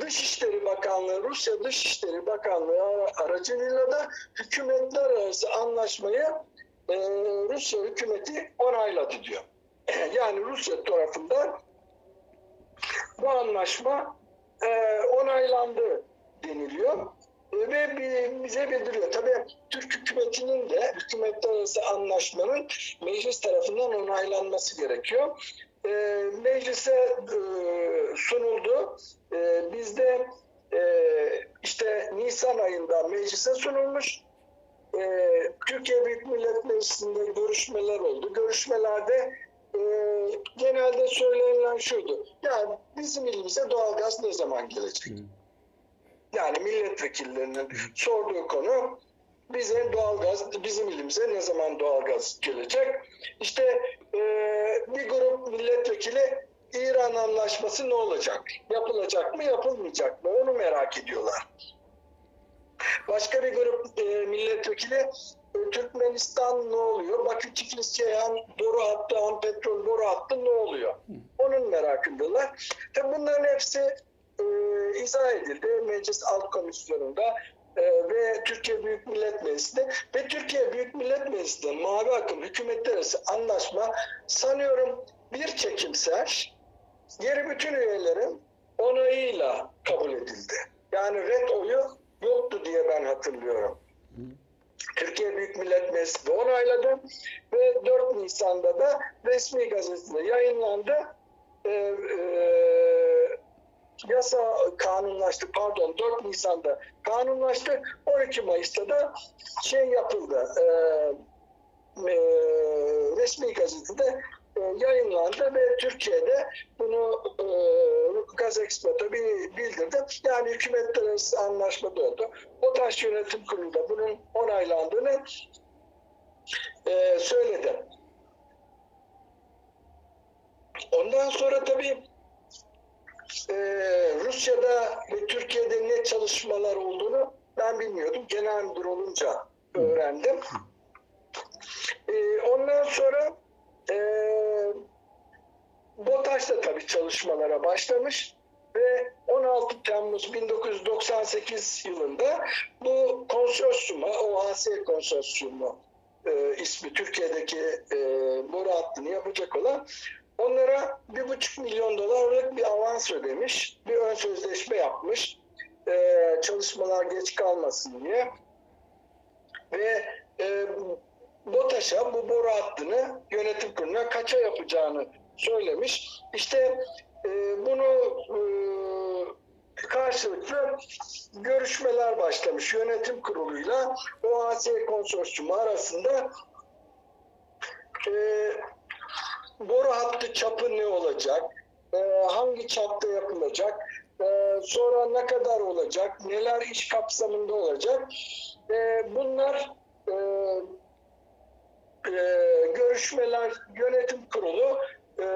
Dışişleri Bakanlığı, Rusya Dışişleri Bakanlığı aracılığıyla da hükümetler arası anlaşmayı e, Rusya hükümeti onayladı diyor. [CLEARS THROAT] Yani Rusya tarafından bu anlaşma e, onaylandı deniliyor e, ve bize bildiriyor. Tabii Türk hükümetinin de hükümetler arası anlaşmanın meclis tarafından onaylanması gerekiyor. E, meclise e, sunuldu. E, bizde e, işte Nisan ayında meclise sunulmuş. E, Türkiye Büyük Millet Meclisi'nde görüşmeler oldu. Görüşmelerde e, genelde söylenilen şuydu. Yani bizim ilimize doğalgaz ne zaman gelecek? Yani milletvekillerinin sorduğu konu bize doğalgaz, bizim ilimize ne zaman doğalgaz gelecek? İşte e, bir grup milletvekili İran anlaşması ne olacak? Yapılacak mı, yapılmayacak mı? Onu merak ediyorlar. Başka bir grup e, milletvekili e, Türkmenistan ne oluyor? Bakü Tiflis Ceyhan boru hattı, Han petrol boru hattı ne oluyor? Onun merakındalar. Tabi bunların hepsi e, izah edildi Meclis Alt Komisyonu'nda ve Türkiye Büyük Millet Meclisi'nde ve Türkiye Büyük Millet Meclisi'nde Mavi Akım hükümetler arası anlaşma sanıyorum bir çekimser geri bütün üyelerin onayıyla kabul edildi. Yani red oyu yoktu diye ben hatırlıyorum. Türkiye Büyük Millet Meclisi onayladı ve 4 Nisan'da da resmi gazetede yayınlandı. Ee, e, yasa kanunlaştı pardon 4 Nisan'da kanunlaştı 12 Mayıs'ta da şey yapıldı e, e, resmi gazetede e, yayınlandı ve Türkiye'de bunu e, Gazexport'a bildirdi. Yani hükümetler arası anlaşma oldu. BOTAŞ Yönetim Kurulu'nda bunun onaylandığını e, söyledi. Ondan sonra tabii e, Rusya'da ve Türkiye'de ne çalışmalar olduğunu ben bilmiyordum. Genel müdür olunca öğrendim. E, ondan sonra e, BOTAŞ da tabii çalışmalara başlamış ve 16 Temmuz 1998 yılında bu konsorsiyuma, OAS konsorsiyumu e, ismi Türkiye'deki e, boru yapacak olan onlara bir buçuk milyon dolarlık bir avans ödemiş, bir ön sözleşme yapmış. E, çalışmalar geç kalmasın diye. Ve e, BOTAŞ'a bu boru hattını yönetim kuruluna kaça yapacağını söylemiş. İşte e, bunu e, karşılıklı görüşmeler başlamış yönetim kuruluyla. OAS konsorsiyumu arasında e, boru hattı çapı ne olacak, e, hangi çapta yapılacak, e, sonra ne kadar olacak, neler iş kapsamında olacak, e, bunlar e, e, görüşmeler yönetim kurulu e,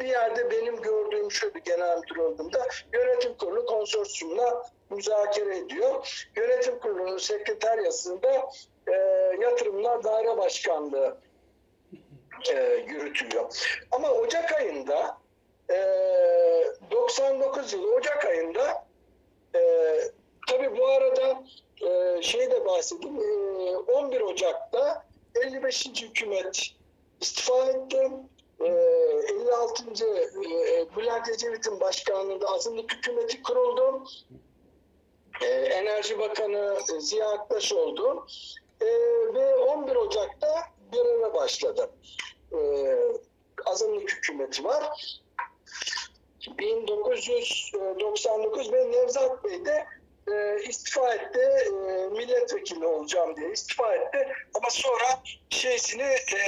bir yerde benim gördüğüm şöyle genel müdür olduğumda yönetim kurulu konsorsiyumla müzakere ediyor. Yönetim kurulunun sekreteryasında e, yatırımlar daire başkanlığı e, yürütüyor. Ama Ocak ayında e, 99 yılı Ocak ayında e, tabi bu arada e, şey de bahsedeyim e, 11 Ocak'ta 55. hükümet istifa etti. E, 56. E, Bülent Ecevit'in başkanlığında azınlık hükümeti kuruldu. E, Enerji Bakanı Ziya Aktaş oldu. E, ve 11 Ocak'ta göreve başladı. E, azınlık hükümeti var. 1999 ve Nevzat Bey de e, istifa etti. E, milletvekili olacağım diye istifa etti. Ama sonra şeysini e,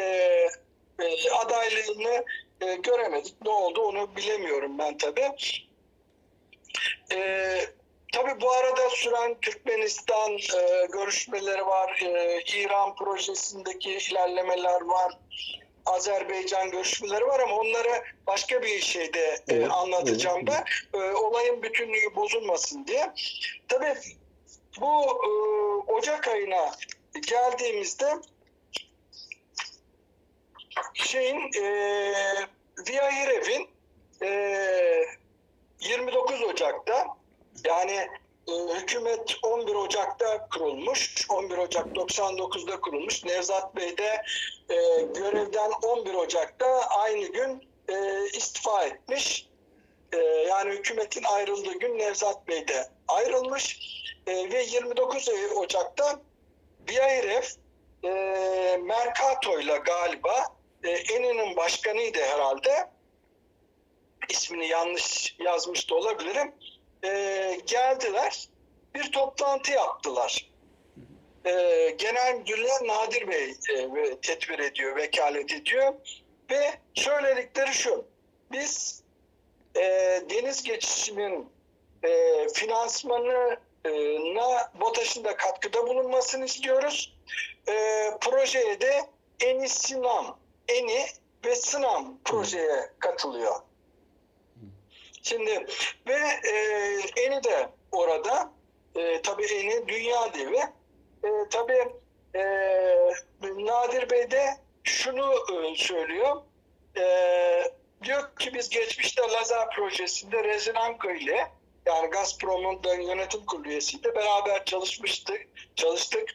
e, adaylığını e, göremedik. Ne oldu onu bilemiyorum ben tabii. E, tabii bu arada süren Türkmenistan e, görüşmeleri var. E, İran projesindeki ilerlemeler var. Azerbaycan görüşmeleri var ama onları başka bir şeyde e, evet, anlatacağım evet. ben. E, olayın bütünlüğü bozulmasın diye. Tabii bu e, Ocak ayına geldiğimizde şeyin e, Viyahirev'in e, 29 Ocak'ta yani e, hükümet 11 Ocak'ta kurulmuş. 11 Ocak 99'da kurulmuş. Nevzat Bey de e, görevden 11 Ocak'ta aynı gün e, istifa etmiş. E, yani hükümetin ayrıldığı gün Nevzat Bey de ayrılmış. E, ve 29 Ocak'ta Biyahirev e, Mercato ile galiba e, Eni'nin başkanıydı herhalde. İsmini yanlış yazmış da olabilirim e, geldiler. Bir toplantı yaptılar. E, Genel Müdürler Nadir Bey e, tedbir ediyor, vekalet ediyor. Ve söyledikleri şu. Biz e, deniz geçişinin e, finansmanına BOTAŞ'ın da katkıda bulunmasını istiyoruz. E, projeye de Eni Sinam, Eni ve Sınam projeye katılıyor. Şimdi ve e, Eni de orada. E, tabii Eni dünya devi. E, tabii e, Nadir Bey de şunu e, söylüyor. E, diyor ki biz geçmişte Lazer projesinde Rezinanko ile yani Gazprom'un yönetim kurulu üyesiydi. Beraber çalışmıştık, çalıştık.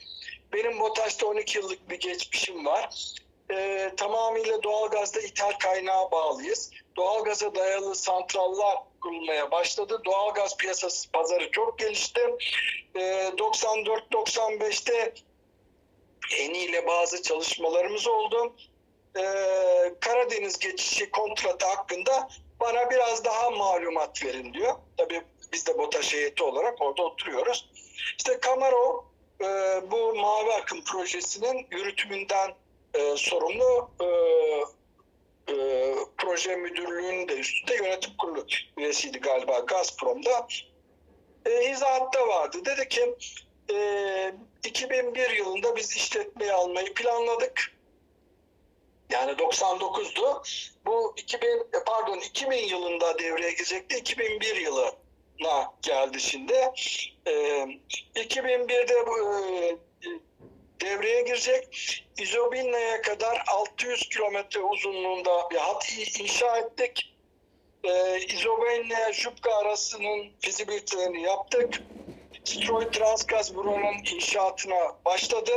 Benim BOTAŞ'ta 12 yıllık bir geçmişim var. Ee, tamamıyla doğalgazda ithal kaynağa bağlıyız doğalgaza dayalı santrallar kurulmaya başladı. Doğalgaz piyasası pazarı çok gelişti. E, ee, 94-95'te Eni ile bazı çalışmalarımız oldu. Ee, Karadeniz geçişi kontratı hakkında bana biraz daha malumat verin diyor. Tabii biz de BOTAŞ heyeti olarak orada oturuyoruz. İşte Kamarov e, bu Mavi Akım projesinin yürütümünden e, sorumlu e, e, proje müdürlüğünün de üstünde yönetim kurulu üyesiydi galiba Gazprom'da. E, izahatta vardı. Dedi ki e, 2001 yılında biz işletmeyi almayı planladık. Yani 99'du. Bu 2000 pardon 2000 yılında devreye girecekti. 2001 yılına geldi şimdi. E, 2001'de bu e, devreye girecek. İzobilna'ya kadar 600 kilometre uzunluğunda bir hat inşa ettik. E, İzobilna Jupka arasının fizibilitelerini yaptık. Stroy Transgaz buranın inşaatına başladı.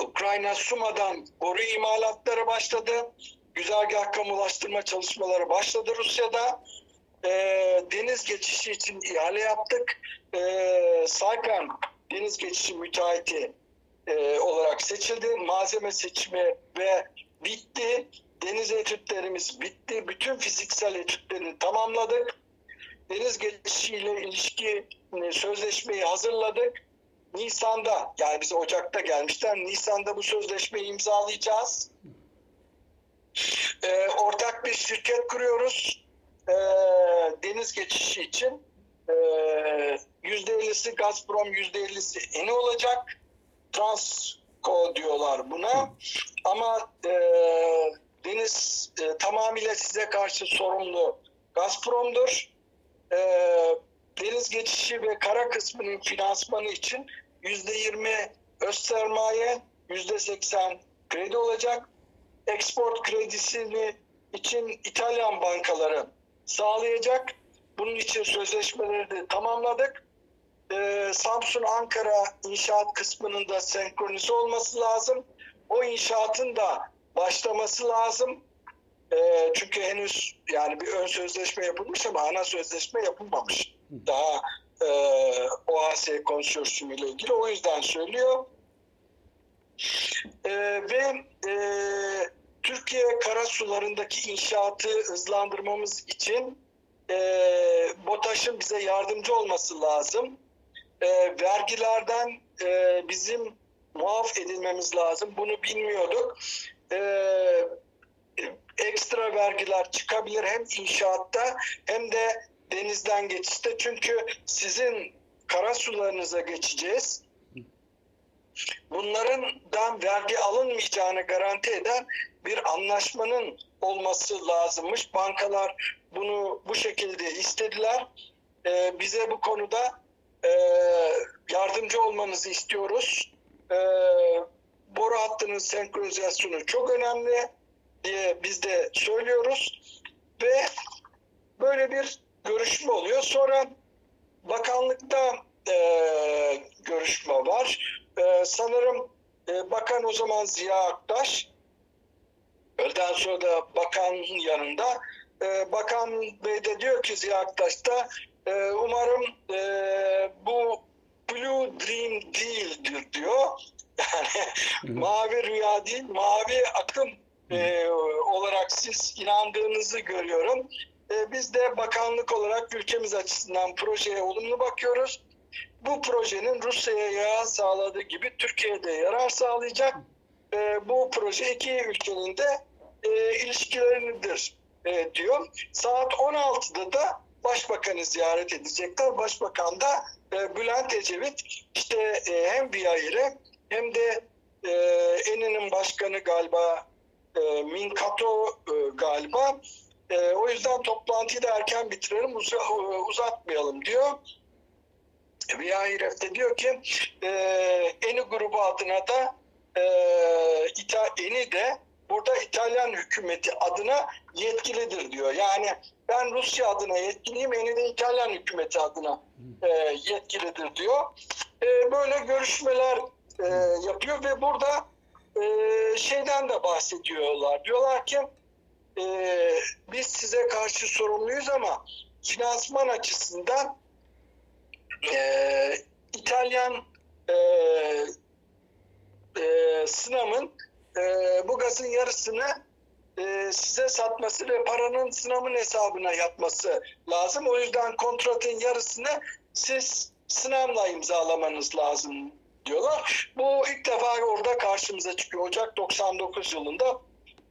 Ukrayna Suma'dan boru imalatları başladı. Güzergah kamulaştırma çalışmaları başladı Rusya'da. E, deniz geçişi için ihale yaptık. E, Saykan deniz geçişi müteahhiti e, olarak seçildi. Malzeme seçimi ve bitti. Deniz etütlerimiz bitti. Bütün fiziksel etütlerini tamamladık. Deniz geçişiyle ilişki e, sözleşmeyi hazırladık. Nisan'da yani bize Ocak'ta gelmişler. Nisan'da bu sözleşmeyi imzalayacağız. E, ortak bir şirket kuruyoruz. E, deniz geçişi için. E, %50'si Gazprom, %50'si Eni olacak. Transco diyorlar buna. Ama e, deniz e, tamamıyla size karşı sorumlu Gazprom'dur. E, deniz geçişi ve kara kısmının finansmanı için %20 öz sermaye, %80 kredi olacak. Export kredisini için İtalyan bankaları sağlayacak. Bunun için sözleşmeleri de tamamladık. Ee, Samsun Ankara inşaat kısmının da senkronize olması lazım. O inşaatın da başlaması lazım. Ee, çünkü henüz yani bir ön sözleşme yapılmış ama ana sözleşme yapılmamış. Daha e, OAS konsorsiyumu ile ilgili. O yüzden söylüyor. E, ve e, Türkiye karasularındaki inşaatı hızlandırmamız için e, BOTAŞ'ın bize yardımcı olması lazım. E, vergilerden e, bizim muaf edilmemiz lazım. Bunu bilmiyorduk. E, ekstra vergiler çıkabilir hem inşaatta hem de denizden geçişte. Çünkü sizin kara sularınıza geçeceğiz. Bunlardan vergi alınmayacağını garanti eden bir anlaşmanın olması lazımmış. Bankalar bunu bu şekilde istediler. Ee, bize bu konuda e, yardımcı olmanızı istiyoruz. Ee, boru hattının senkronizasyonu çok önemli diye biz de söylüyoruz. Ve böyle bir görüşme oluyor. Sonra bakanlıkta e, görüşme var. E, sanırım e, bakan o zaman Ziya Aktaş. Öğleden sonra da bakanın yanında. E, bakan Bey de diyor ki Ziya Aktaş da e, umarım e, bu Blue Dream değildir diyor. [LAUGHS] Yani mavi rüya değil, mavi akım e, olarak siz inandığınızı görüyorum. E, biz de bakanlık olarak ülkemiz açısından projeye olumlu bakıyoruz. Bu projenin Rusya'ya yarar sağladığı gibi Türkiye'de yarar sağlayacak. E, bu proje iki ülkenin de e, ilişkileridir e, diyor. Saat 16'da da Başbakanı ziyaret edecekler. Başbakan da e, Bülent Ecevit işte e, hem VIA ile hem de e, Eni'nin başkanı galiba e, Minkato e, galiba e, o yüzden toplantıyı da erken bitirelim, uz uzatmayalım diyor. VIRF de diyor ki e, Eni grubu adına da e, İta, Eni de burada İtalyan hükümeti adına yetkilidir diyor. Yani ben Rusya adına yetkiliyim, Eni de İtalyan hükümeti adına e, yetkilidir diyor. E, böyle görüşmeler e, yapıyor ve burada e, şeyden de bahsediyorlar. Diyorlar ki e, biz size karşı sorumluyuz ama finansman açısından e, İtalyan e, e, Sınam'ın e, bu gazın yarısını e, size satması ve paranın Sınam'ın hesabına yatması lazım. O yüzden kontratın yarısını siz Sınam'la imzalamanız lazım diyorlar. Bu ilk defa orada karşımıza çıkıyor. Ocak 99 yılında.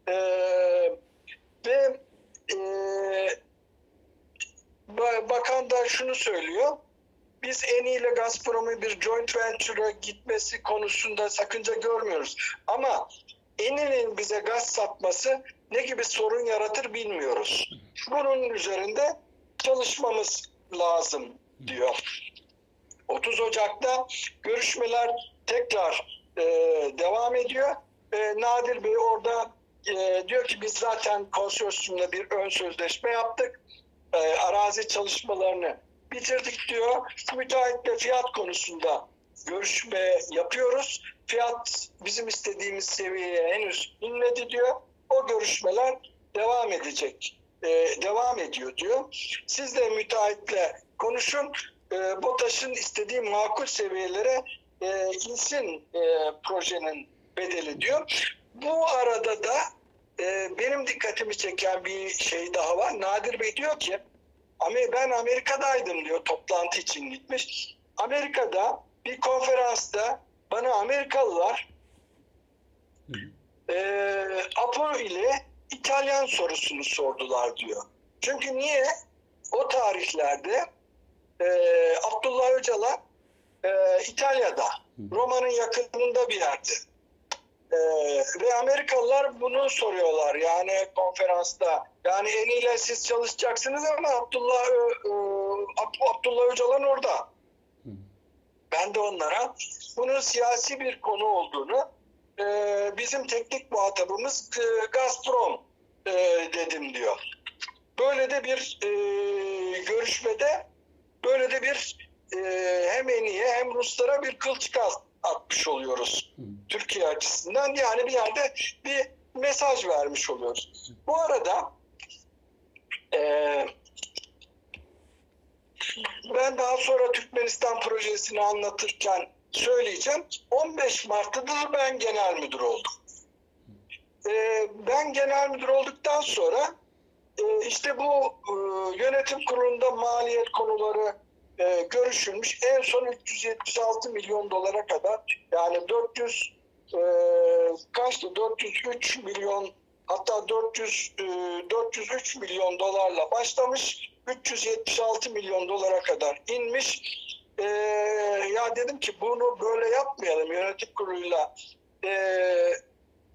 E, ve e, bakan da şunu söylüyor. Biz Eni ile Gazprom'un bir joint venture'a gitmesi konusunda sakınca görmüyoruz. Ama Eni'nin bize gaz satması ne gibi sorun yaratır bilmiyoruz. Bunun üzerinde çalışmamız lazım diyor. 30 Ocak'ta görüşmeler tekrar e, devam ediyor. E, Nadir Bey orada e, diyor ki biz zaten konsorsiyumla bir ön sözleşme yaptık. E, arazi çalışmalarını bitirdik diyor. Müteahhitle fiyat konusunda görüşme yapıyoruz. Fiyat bizim istediğimiz seviyeye henüz inmedi diyor. O görüşmeler devam edecek. E, devam ediyor diyor. Siz de müteahhitle konuşun. E, BOTAŞ'ın istediği makul seviyelere e, insin e, projenin bedeli diyor. Bu arada da e, benim dikkatimi çeken bir şey daha var. Nadir Bey diyor ki ben Amerika'daydım diyor toplantı için gitmiş. Amerika'da bir konferansta bana Amerikalılar e, Apo ile İtalyan sorusunu sordular diyor. Çünkü niye? O tarihlerde e, Abdullah Öcalan e, İtalya'da, Roma'nın yakınında bir yerde. Ee, ve Amerikalılar bunu soruyorlar yani konferansta. Yani eniyle siz çalışacaksınız ama Abdullah e, Abdullah Öcalan orada. Ben de onlara bunun siyasi bir konu olduğunu e, bizim teknik muhatabımız e, Gazprom e, dedim diyor. Böyle de bir e, görüşmede böyle de bir e, hem Eni'ye hem Ruslara bir kılçık atmış oluyoruz. Türkiye açısından yani bir yerde bir mesaj vermiş oluyoruz. Bu arada e, ben daha sonra Türkmenistan projesini anlatırken söyleyeceğim. 15 Mart'ta ben genel müdür oldum. E, ben genel müdür olduktan sonra e, işte bu e, yönetim kurulunda maliyet konuları e, görüşülmüş. En son 376 milyon dolara kadar yani 400 e, kaçtı? 403 milyon hatta 400 e, 403 milyon dolarla başlamış. 376 milyon dolara kadar inmiş. E, ya dedim ki bunu böyle yapmayalım yönetim kuruluyla. E,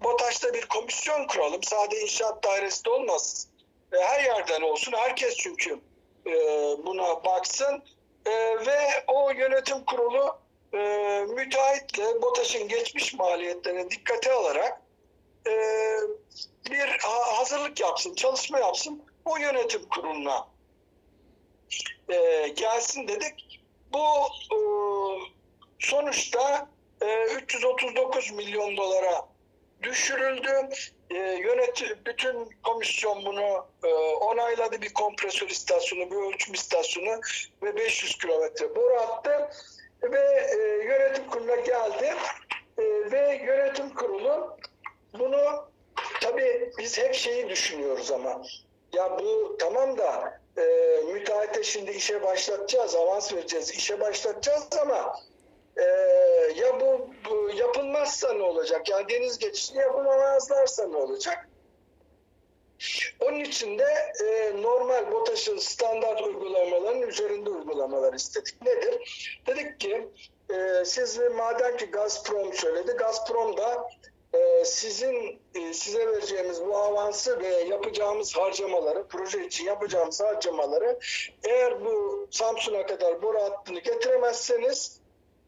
BOTAŞ'ta bir komisyon kuralım. Sadece inşaat dairesi de olmaz. E, her yerden olsun. Herkes çünkü e, buna baksın e, ve o yönetim kurulu e, müteahhitle BOTAŞ'ın geçmiş maliyetlerini dikkate alarak e, bir hazırlık yapsın, çalışma yapsın. O yönetim kuruluna e, gelsin dedik. Bu e, sonuçta e, 339 milyon dolara düşürüldü. E, yönet bütün komisyon bunu e, onayladı bir kompresör istasyonu, bir ölçüm istasyonu ve 500 kilometre boru attı ve e, yönetim kuruluna geldi e, ve yönetim kurulu bunu tabii biz hep şeyi düşünüyoruz ama ya bu tamam da e, müteahhite şimdi işe başlatacağız, avans vereceğiz, işe başlatacağız ama e, ya bu, bu yapılmazsa ne olacak? Yani deniz geçişini yapamazlarsa ne olacak? Onun için de e, normal BOTAŞ'ın standart uygulamaların üzerinde uygulamalar istedik. Nedir? Dedik ki e, siz madem ki Gazprom söyledi, Gazprom da e, sizin e, size vereceğimiz bu avansı ve yapacağımız harcamaları, proje için yapacağımız harcamaları eğer bu Samsun'a kadar boru hattını getiremezseniz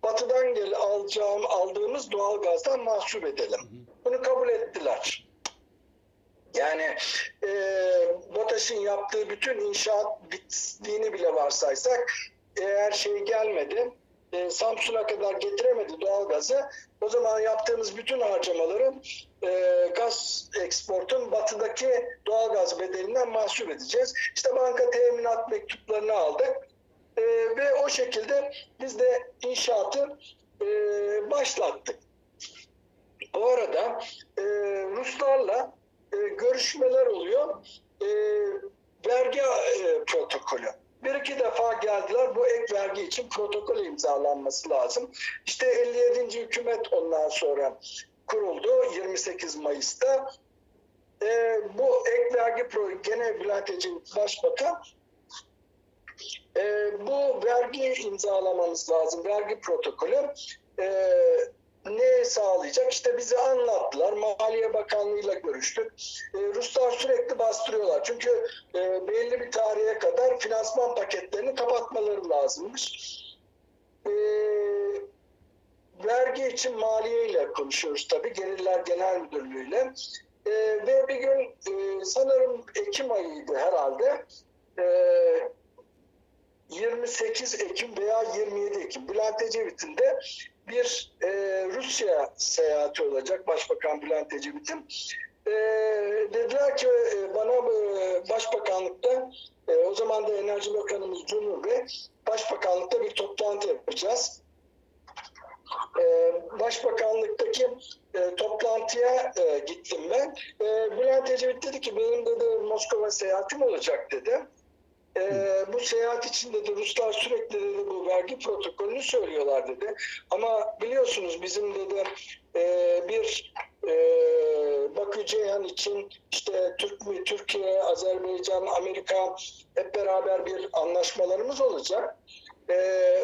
batıdan gel alacağım aldığımız doğal gazdan mahsup edelim. Bunu kabul ettiler. Yani e, BOTAŞ'ın yaptığı bütün inşaat bittiğini bile varsaysak eğer şey gelmedi, e, Samsun'a kadar getiremedi doğalgazı, o zaman yaptığımız bütün harcamaları e, gaz eksportun batıdaki doğalgaz bedelinden mahsup edeceğiz. İşte banka teminat mektuplarını aldık e, ve o şekilde biz de inşaatı e, başlattık. Bu arada e, Ruslarla e, görüşmeler oluyor. E, vergi e, protokolü. Bir iki defa geldiler. Bu ek vergi için protokol imzalanması lazım. İşte 57. hükümet ondan sonra kuruldu 28 Mayıs'ta. E, bu ek vergi pro gene Bülent Ecevit Başbakan e, bu vergi imzalamamız lazım. Vergi protokolü. E, ne sağlayacak? İşte bize anlattılar. Maliye Bakanlığı'yla görüştük. E, Ruslar sürekli bastırıyorlar. Çünkü e, belli bir tarihe kadar finansman paketlerini kapatmaları lazımmış. E, vergi için maliye ile konuşuyoruz tabii. Gelirler Genel Müdürlüğü E, ve bir gün e, sanırım Ekim ayıydı herhalde. E, 28 Ekim veya 27 Ekim Bülent Ecevit'in de bir e, Rusya seyahati olacak Başbakan Bülent Ecevit'in. E, dediler ki e, bana e, Başbakanlıkta e, o zaman da Enerji Bakanımız Cumhur Bey Başbakanlıkta bir toplantı yapacağız. E, Başbakanlıktaki e, toplantıya e, gittim ben. E, Bülent Ecevit dedi ki benim dedi Moskova seyahatim olacak dedi. Ee, bu seyahat içinde de Ruslar sürekli dedi bu vergi protokolünü söylüyorlar dedi. Ama biliyorsunuz bizim dedi e, bir e, Bakü Ceyhan için işte Türk Türkiye, Azerbaycan, Amerika hep beraber bir anlaşmalarımız olacak. E,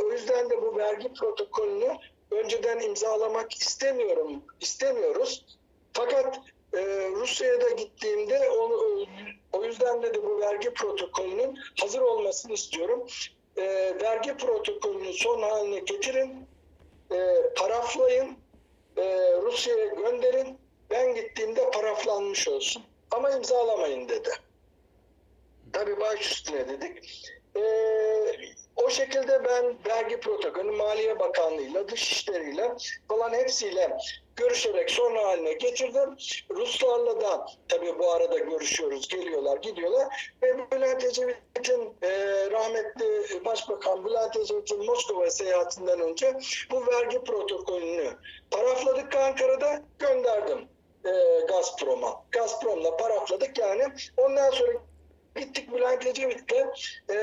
o yüzden de bu vergi protokolünü önceden imzalamak istemiyorum, istemiyoruz. Fakat e, Rusya'ya da gittiğimde onu, o yüzden de, de bu vergi protokolünün hazır olmasını istiyorum. E, vergi protokolünün son haline getirin, e, paraflayın, e, Rusya'ya gönderin. Ben gittiğimde paraflanmış olsun. Ama imzalamayın dedi. Tabii baş üstüne dedik. E, o şekilde ben vergi protokolü, Maliye Bakanlığı'yla, Dışişleri'yle falan hepsiyle görüşerek son haline getirdim. Ruslarla da tabii bu arada görüşüyoruz, geliyorlar, gidiyorlar. Ve Bülent Ecevit'in e, rahmetli Başbakan Bülent Ecevit'in Moskova seyahatinden önce bu vergi protokolünü parafladık Ankara'da gönderdim e, Gazprom'a. Gazprom'la parafladık yani. Ondan sonra Gittik Bülent Ecevit'le e,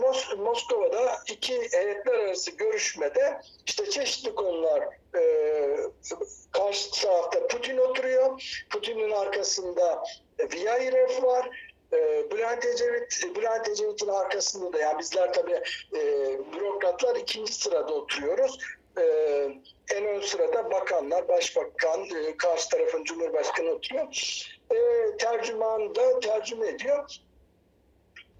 Mos Moskova'da iki heyetler arası görüşmede işte çeşitli konular e, karşı tarafta Putin oturuyor. Putin'in arkasında Viyayirev var. E, Bülent Ecevit, Bülent Ecevit'in arkasında da yani bizler tabii e, bürokratlar ikinci sırada oturuyoruz. E, en ön sırada bakanlar, başbakan, e, karşı tarafın cumhurbaşkanı oturuyor. E, tercüman da tercüme ediyor.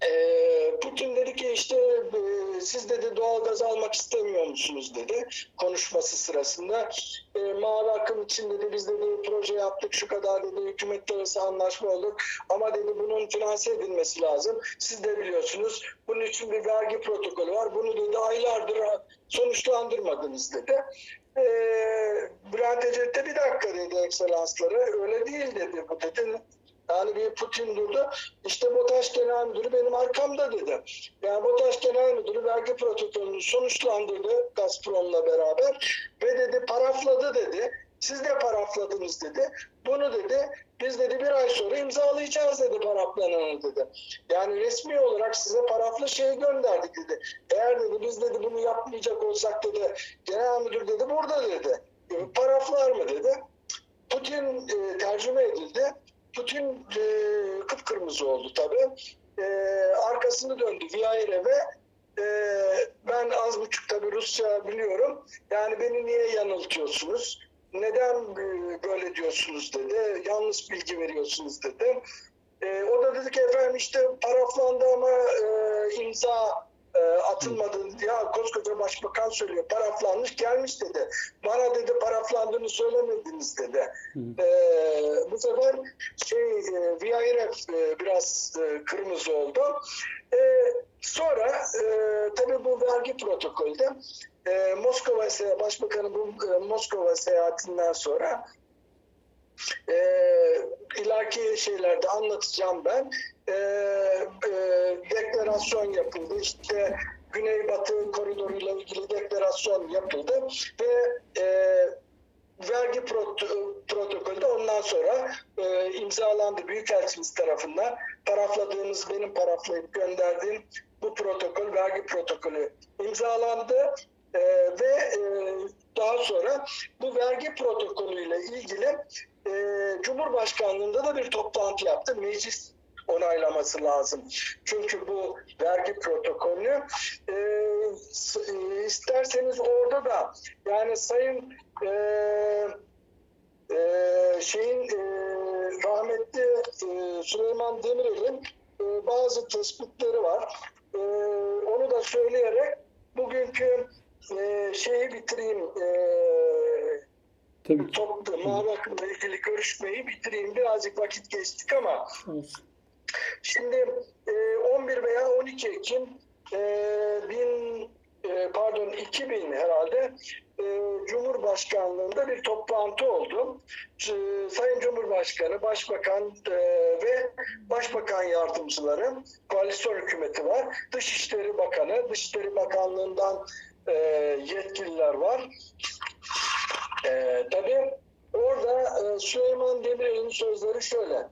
Ee, Putin dedi ki işte e, siz dedi doğal gaz almak istemiyor musunuz dedi konuşması sırasında. E, mavi akım için dedi biz dedi proje yaptık şu kadar dedi hükümetler arası anlaşma olduk ama dedi bunun finanse edilmesi lazım. Siz de biliyorsunuz bunun için bir vergi protokolü var. Bunu dedi aylardır sonuçlandırmadınız dedi. E, Bülent Ecevit de bir dakika dedi ekselansları öyle değil dedi bu dedi yani bir Putin durdu. İşte BOTAŞ Genel Müdürü benim arkamda dedi. Yani BOTAŞ Genel Müdürü vergi protokolünü sonuçlandırdı Gazprom'la beraber ve dedi parafladı dedi. Siz de parafladınız dedi. Bunu dedi biz dedi bir ay sonra imzalayacağız dedi paraflananı dedi. Yani resmi olarak size paraflı şeyi gönderdik dedi. Eğer dedi biz dedi bunu yapmayacak olsak dedi genel müdür dedi burada dedi. Paraflar mı dedi. Putin e, tercüme edildi. Putin e, kıpkırmızı oldu tabii. E, arkasını döndü Viyayirev'e. E, ben az buçuk tabii Rusça biliyorum. Yani beni niye yanıltıyorsunuz? Neden e, böyle diyorsunuz dedi. Yanlış bilgi veriyorsunuz dedi. E, o da dedi ki efendim işte paraflandı ama e, imza e, atılmadı. Ya koskoca başbakan söylüyor paraflanmış gelmiş dedi. Bana dedi paraflandığını söylemediniz dedi. E, bu sefer şey e, Viyayirev e, biraz e, kırmızı oldu. E, sonra e, tabii bu vergi protokolde e, Moskova Başbakanı bu e, Moskova seyahatinden sonra e, ileriki şeylerde anlatacağım ben. E, e, deklarasyon yapıldı. İşte Güneybatı koridoruyla ilgili deklarasyon yapıldı ve e, vergi proto- protokolü de ondan sonra e, imzalandı Büyükelçimiz tarafından. Parafladığımız, benim paraflayıp gönderdiğim bu protokol, vergi protokolü imzalandı. E, ve e, daha sonra bu vergi protokolüyle ilgili e, Cumhurbaşkanlığında da bir toplantı yaptı. Meclis onaylaması lazım. Çünkü bu vergi protokolünü e, e, isterseniz orada da yani Sayın e, e, şeyin e, rahmetli e, Süleyman Demirel'in e, bazı tespitleri var. E, onu da söyleyerek bugünkü e, şeyi bitireyim. E, Tabii ki. toplu mavi ilgili görüşmeyi bitireyim. Birazcık vakit geçtik ama Olsun. Şimdi e, 11 veya 12 Ekim e, bin e, pardon 2000 herhalde e, Cumhurbaşkanlığında bir toplantı oldu. E, Sayın Cumhurbaşkanı, Başbakan e, ve Başbakan yardımcıları, koalisyon hükümeti var. Dışişleri Bakanı, Dışişleri Bakanlığından e, yetkililer var. E, tabii orada e, Süleyman Demirel'in sözleri şöyle.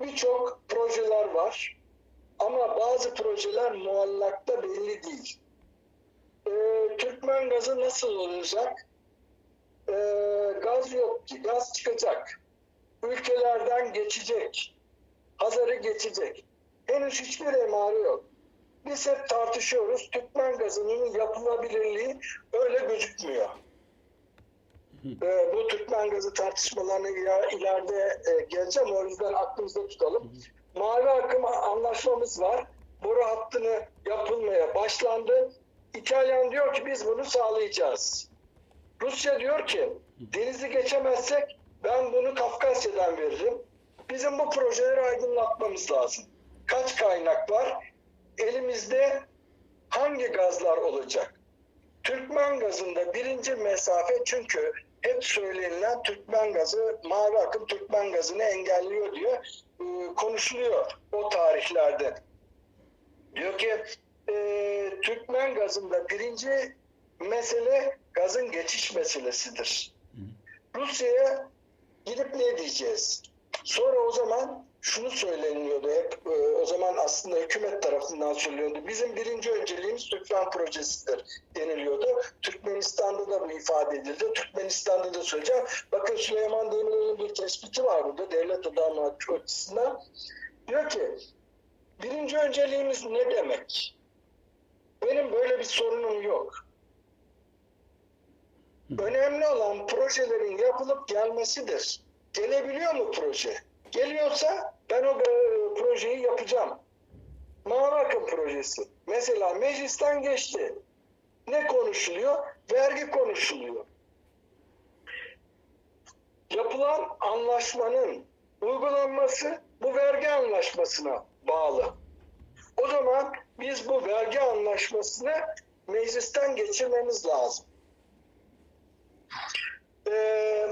Birçok projeler var. Ama bazı projeler muallakta belli değil. Ee, Türkmen gazı nasıl olacak? Ee, gaz yok ki. Gaz çıkacak. Ülkelerden geçecek. Hazarı geçecek. Henüz hiçbir emare yok. Biz hep tartışıyoruz. Türkmen gazının yapılabilirliği öyle gözükmüyor. Ee, bu Türkmen gazı tartışmalarına iler- ileride e, geleceğim. O yüzden aklımızda tutalım. Mavi akım anlaşmamız var. Boru hattını yapılmaya başlandı. İtalyan diyor ki biz bunu sağlayacağız. Rusya diyor ki denizi geçemezsek ben bunu Kafkasya'dan veririm. Bizim bu projeleri aydınlatmamız lazım. Kaç kaynak var? Elimizde hangi gazlar olacak? Türkmen gazında birinci mesafe çünkü hep söylenilen Türkmen gazı, mavi akım Türkmen gazını engelliyor diyor. Ee, konuşuluyor o tarihlerde. Diyor ki e, Türkmen gazında birinci mesele gazın geçiş meselesidir. Rusya'ya gidip ne diyeceğiz? Sonra o zaman şunu söyleniyordu hep e, o zaman aslında hükümet tarafından söyleniyordu. Bizim birinci önceliğimiz Türkmen projesidir deniliyordu. Türkmenistan'da da bu ifade edildi. Türkmenistan'da da söyleyeceğim. Bakın Süleyman Demirel'in bir tespiti var burada devlet adamı açısından. Diyor ki birinci önceliğimiz ne demek? Benim böyle bir sorunum yok. Önemli olan projelerin yapılıp gelmesidir. Gelebiliyor mu proje? Geliyorsa ben o e, projeyi yapacağım. Mavi akım projesi. Mesela meclisten geçti. Ne konuşuluyor? Vergi konuşuluyor. Yapılan anlaşmanın uygulanması bu vergi anlaşmasına bağlı. O zaman biz bu vergi anlaşmasını meclisten geçirmemiz lazım. Ee,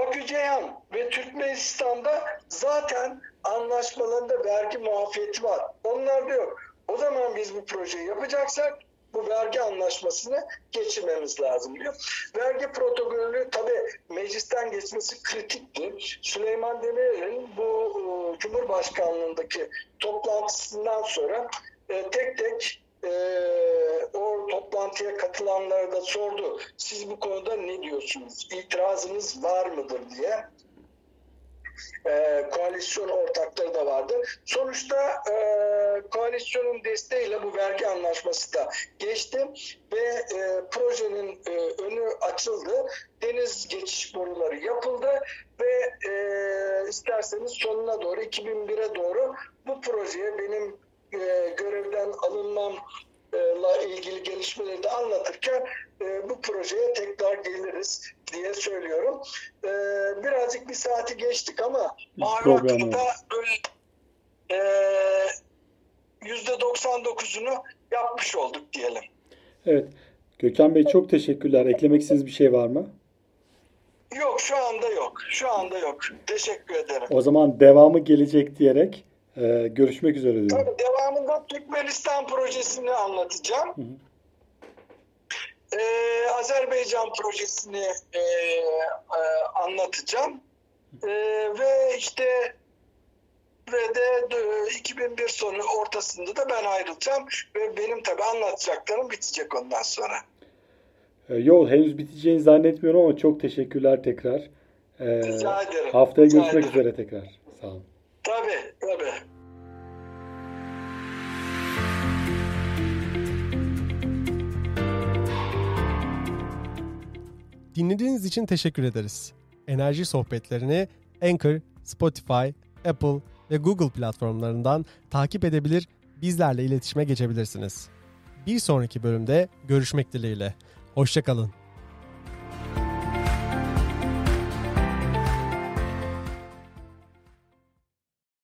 Bakü Ceyhan ve Türkmenistan'da zaten anlaşmalarında vergi muafiyeti var. Onlarda yok. O zaman biz bu projeyi yapacaksak bu vergi anlaşmasını geçirmemiz lazım diyor. Vergi protokolü tabi meclisten geçmesi kritikti. Süleyman Demirel'in bu e, Cumhurbaşkanlığındaki toplantısından sonra e, tek tek e, o toplantıya katılanlara da sordu. Siz bu konuda ne diyorsunuz? İtirazınız var mıdır diye. E, koalisyon ortakları da vardı. Sonuçta e, koalisyonun desteğiyle bu vergi anlaşması da geçti ve e, projenin e, önü açıldı. Deniz geçiş boruları yapıldı ve e, isterseniz sonuna doğru 2001'e doğru bu projeye benim e, görevden alınmamla ilgili gelişmeleri de anlatırken e, bu projeye tekrar geliriz diye söylüyorum. E, birazcık bir saati geçtik ama yok. böyle e, %99'unu yapmış olduk diyelim. Evet. Gökhan Bey çok teşekkürler. Eklemek istediğiniz bir şey var mı? Yok şu anda yok. Şu anda yok. Teşekkür ederim. O zaman devamı gelecek diyerek e, görüşmek üzere diyorum. Tabii devamında Türkmenistan projesini anlatacağım. hı. e, Azerbaycan projesini e, e, anlatacağım. E, ve işte ve de e, 2001 sonu ortasında da ben ayrılacağım ve benim tabii anlatacaklarım bitecek ondan sonra. E, Yol henüz biteceğini zannetmiyorum ama çok teşekkürler tekrar. E, Rica ederim. haftaya Rica görüşmek ederim. üzere tekrar. Sağ olun. Tabii, tabii. Dinlediğiniz için teşekkür ederiz. Enerji sohbetlerini Anchor, Spotify, Apple ve Google platformlarından takip edebilir, bizlerle iletişime geçebilirsiniz. Bir sonraki bölümde görüşmek dileğiyle. Hoşçakalın.